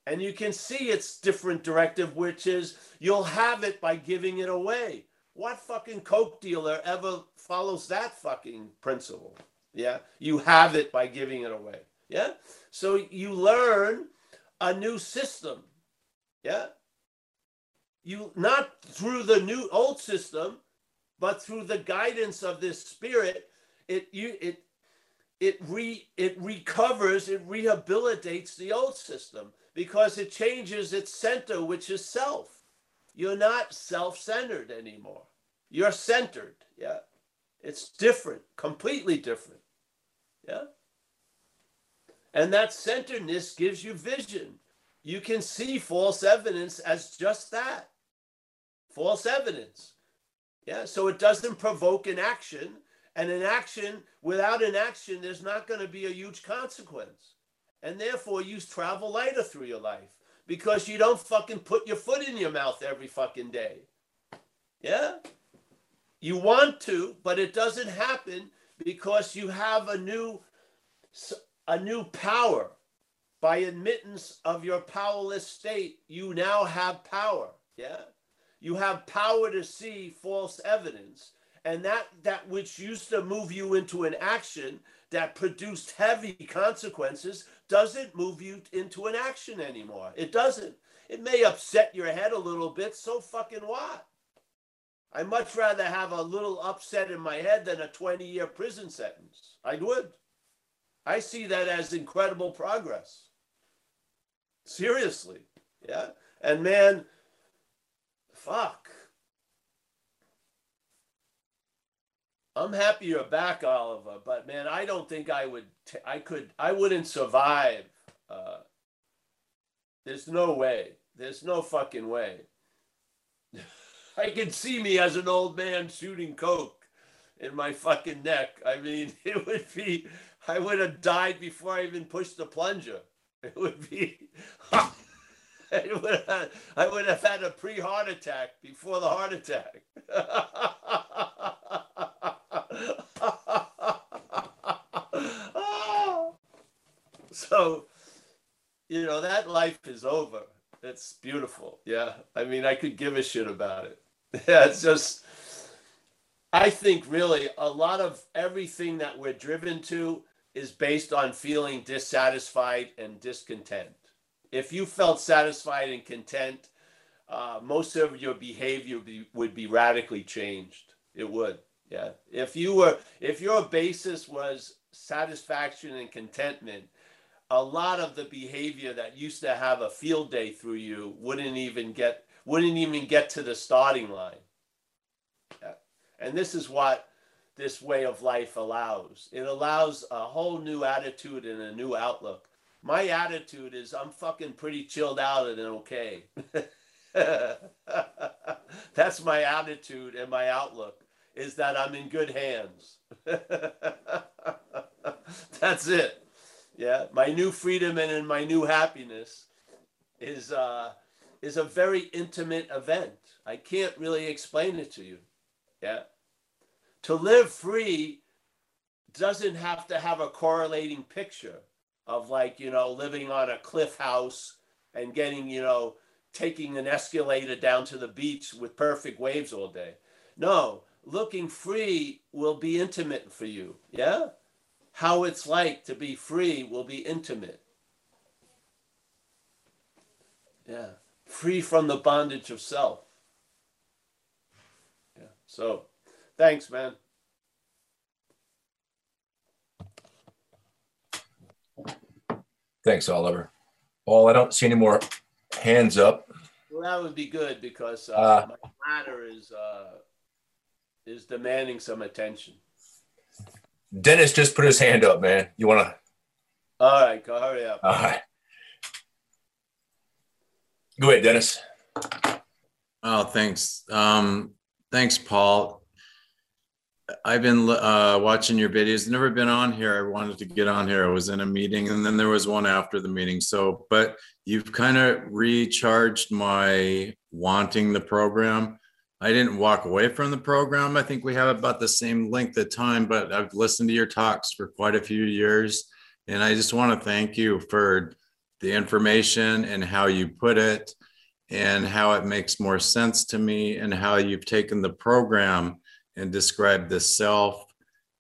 And you can see its different directive, which is you'll have it by giving it away. What fucking Coke dealer ever follows that fucking principle? Yeah. You have it by giving it away. Yeah. So you learn a new system. Yeah. You not through the new old system, but through the guidance of this spirit, it you it it re it recovers, it rehabilitates the old system because it changes its center, which is self. you're not self-centered anymore. You're centered. Yeah. It's different, completely different. Yeah. And that centeredness gives you vision. You can see false evidence as just that false evidence. Yeah. So it doesn't provoke an action. And an action, without an action, there's not going to be a huge consequence. And therefore, you travel lighter through your life because you don't fucking put your foot in your mouth every fucking day. Yeah? You want to, but it doesn't happen because you have a new a new power. By admittance of your powerless state, you now have power. Yeah? You have power to see false evidence. And that that which used to move you into an action that produced heavy consequences doesn't move you into an action anymore. It doesn't. It may upset your head a little bit. So fucking what? I much rather have a little upset in my head than a 20 year prison sentence. I would. I see that as incredible progress. Seriously. Yeah. And man, fuck. I'm happy you're back, Oliver. But man, I don't think I would. T- I could. I wouldn't survive. Uh, there's no way. There's no fucking way. I can see me as an old man shooting coke in my fucking neck. I mean, it would be. I would have died before I even pushed the plunger. It would be. I would have, I would have had a pre-heart attack before the heart attack. so, you know, that life is over. It's beautiful. Yeah. I mean, I could give a shit about it. Yeah. It's just, I think really a lot of everything that we're driven to is based on feeling dissatisfied and discontent. If you felt satisfied and content, uh, most of your behavior be, would be radically changed. It would. Yeah. If you were, if your basis was satisfaction and contentment, a lot of the behavior that used to have a field day through you wouldn't even get wouldn't even get to the starting line. And this is what this way of life allows. It allows a whole new attitude and a new outlook. My attitude is I'm fucking pretty chilled out and okay. That's my attitude and my outlook is that I'm in good hands. That's it. Yeah, my new freedom and in my new happiness is uh, is a very intimate event. I can't really explain it to you. Yeah, to live free doesn't have to have a correlating picture of like you know living on a cliff house and getting you know taking an escalator down to the beach with perfect waves all day. No, looking free will be intimate for you. Yeah how it's like to be free will be intimate. Yeah, free from the bondage of self. Yeah, so thanks, man. Thanks, Oliver. Paul, I don't see any more hands up. Well, that would be good because uh, uh, my ladder is uh, is demanding some attention. Dennis just put his hand up, man. You want to? All right, go hurry up. All right. Go ahead, Dennis. Oh, thanks. Um, thanks, Paul. I've been uh, watching your videos. Never been on here. I wanted to get on here. I was in a meeting, and then there was one after the meeting. So, but you've kind of recharged my wanting the program. I didn't walk away from the program. I think we have about the same length of time, but I've listened to your talks for quite a few years. And I just want to thank you for the information and how you put it and how it makes more sense to me and how you've taken the program and described the self.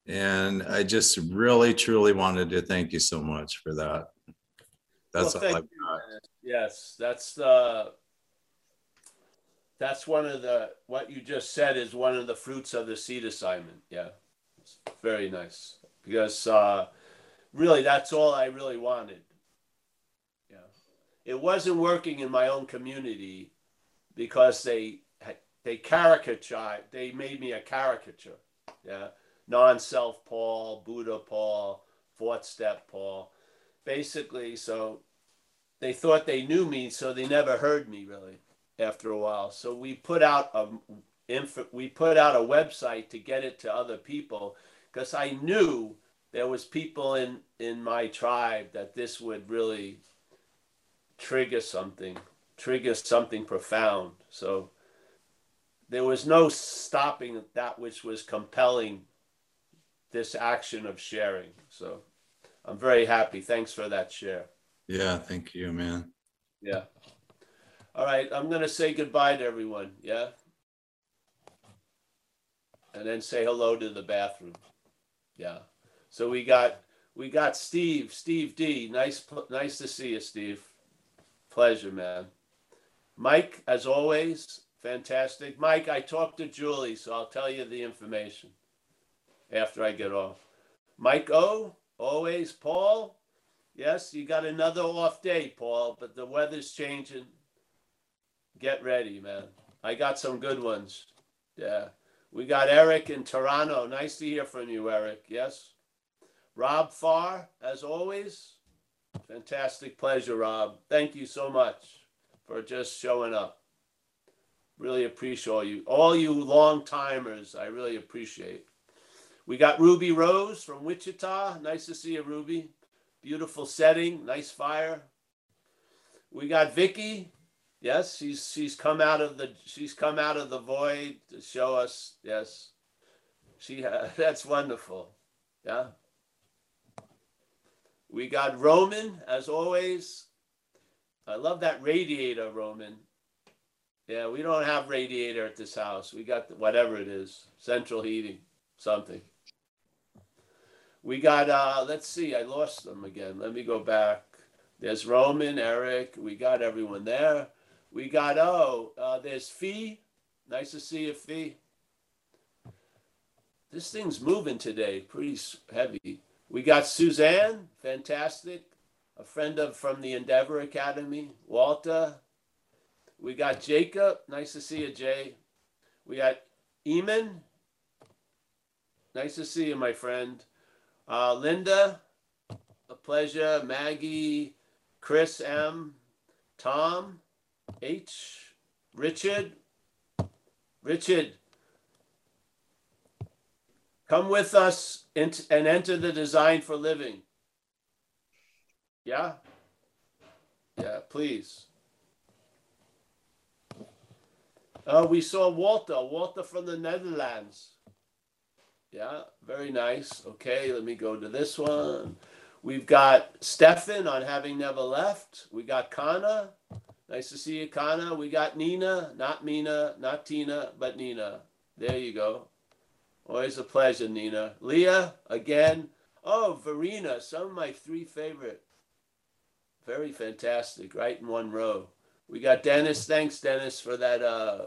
And I just really, truly wanted to thank you so much for that. That's well, all I've got. Yes, that's the. Uh that's one of the what you just said is one of the fruits of the seed assignment. Yeah, it's very nice because uh, really that's all I really wanted. It wasn't working in my own community because they they caricature they made me a caricature yeah? Non-self paul buddha paul fourth step paul. Basically so they thought they knew me so they never heard me really after a while. So we put out a we put out a website to get it to other people because i knew there was people in in my tribe that this would really trigger something trigger something profound so there was no stopping that which was compelling this action of sharing. So I'm very happy. Thanks for that share. Yeah, thank you, man. Yeah. All right, I'm going to say goodbye to everyone. Yeah. And then say hello to the bathroom. Yeah. So we got we got Steve, Steve D. Nice nice to see you, Steve. Pleasure, man. Mike, as always, Fantastic. Mike, I talked to Julie, so I'll tell you the information after I get off. Mike O, always. Paul, yes, you got another off day, Paul, but the weather's changing. Get ready, man. I got some good ones. Yeah. We got Eric in Toronto. Nice to hear from you, Eric. Yes. Rob Farr, as always. Fantastic pleasure, Rob. Thank you so much for just showing up. Really appreciate all you, all you long timers. I really appreciate. We got Ruby Rose from Wichita. Nice to see you, Ruby. Beautiful setting, nice fire. We got Vicky. Yes, she's she's come out of the she's come out of the void to show us. Yes, she that's wonderful. Yeah. We got Roman as always. I love that radiator, Roman. Yeah, we don't have radiator at this house. We got whatever it is, central heating, something. We got, uh, let's see, I lost them again. Let me go back. There's Roman, Eric. We got everyone there. We got, oh, uh, there's Fee. Nice to see you, Fee. This thing's moving today, pretty heavy. We got Suzanne, fantastic. A friend of from the Endeavor Academy. Walter, we got Jacob. Nice to see you, Jay. We got Eamon. Nice to see you, my friend. Uh, Linda, a pleasure. Maggie, Chris M, Tom, H, Richard. Richard, come with us and enter the design for living. Yeah? Yeah, please. Uh, we saw Walter, Walter from the Netherlands. Yeah, very nice. Okay, let me go to this one. We've got Stefan on having never left. We got Kana. Nice to see you, Kana. We got Nina, not Mina, not Tina, but Nina. There you go. Always a pleasure, Nina. Leah, again. Oh, Verena, some of my three favorite. Very fantastic, right in one row. We got Dennis. Thanks, Dennis, for that uh,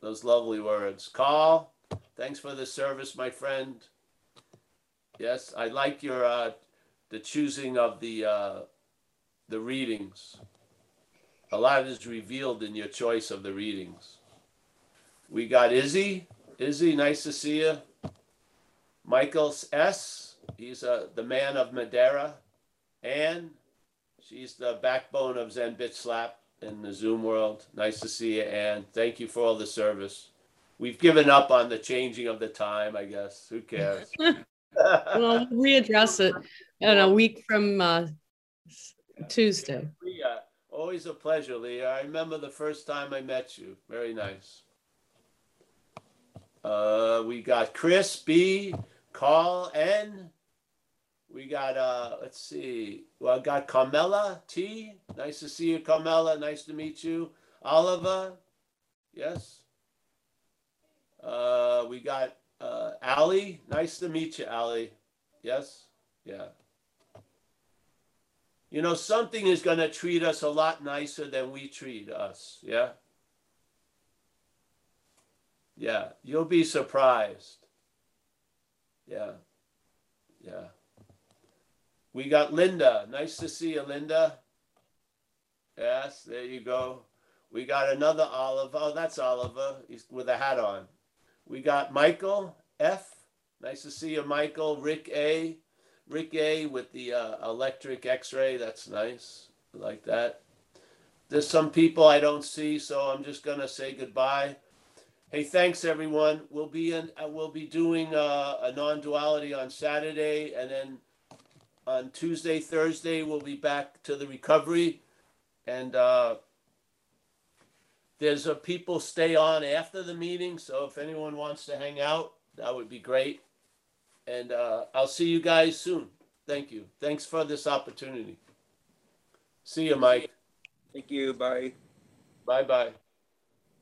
those lovely words. Carl, thanks for the service, my friend. Yes, I like your uh, the choosing of the uh, the readings. A lot is revealed in your choice of the readings. We got Izzy. Izzy, nice to see you. Michael S. He's uh, the man of Madeira. Anne, she's the backbone of Zen Bitch Slap in the Zoom world. Nice to see you, Anne. Thank you for all the service. We've given up on the changing of the time, I guess. Who cares? well, we'll readdress it in a week from uh, Tuesday. Leah, always a pleasure, Leah. I remember the first time I met you. Very nice. Uh, we got Chris B, Carl N, we got uh let's see. Well, I got Carmela T. Nice to see you, Carmela. Nice to meet you. Oliver. Yes. Uh we got uh Ali. Nice to meet you, Ali. Yes? Yeah. You know, something is going to treat us a lot nicer than we treat us. Yeah? Yeah. You'll be surprised. Yeah. Yeah. We got Linda. Nice to see you, Linda. Yes, there you go. We got another Oliver. Oh, that's Oliver. He's with a hat on. We got Michael F. Nice to see you, Michael. Rick A. Rick A. with the uh, electric X-ray. That's nice. I like that. There's some people I don't see, so I'm just gonna say goodbye. Hey, thanks everyone. We'll be in. Uh, we'll be doing uh, a non-duality on Saturday, and then on Tuesday, Thursday, we'll be back to the recovery, and uh, there's a people stay on after the meeting. So if anyone wants to hang out, that would be great. And uh, I'll see you guys soon. Thank you. Thanks for this opportunity. See you, Mike. Thank you. Bye. Bye bye.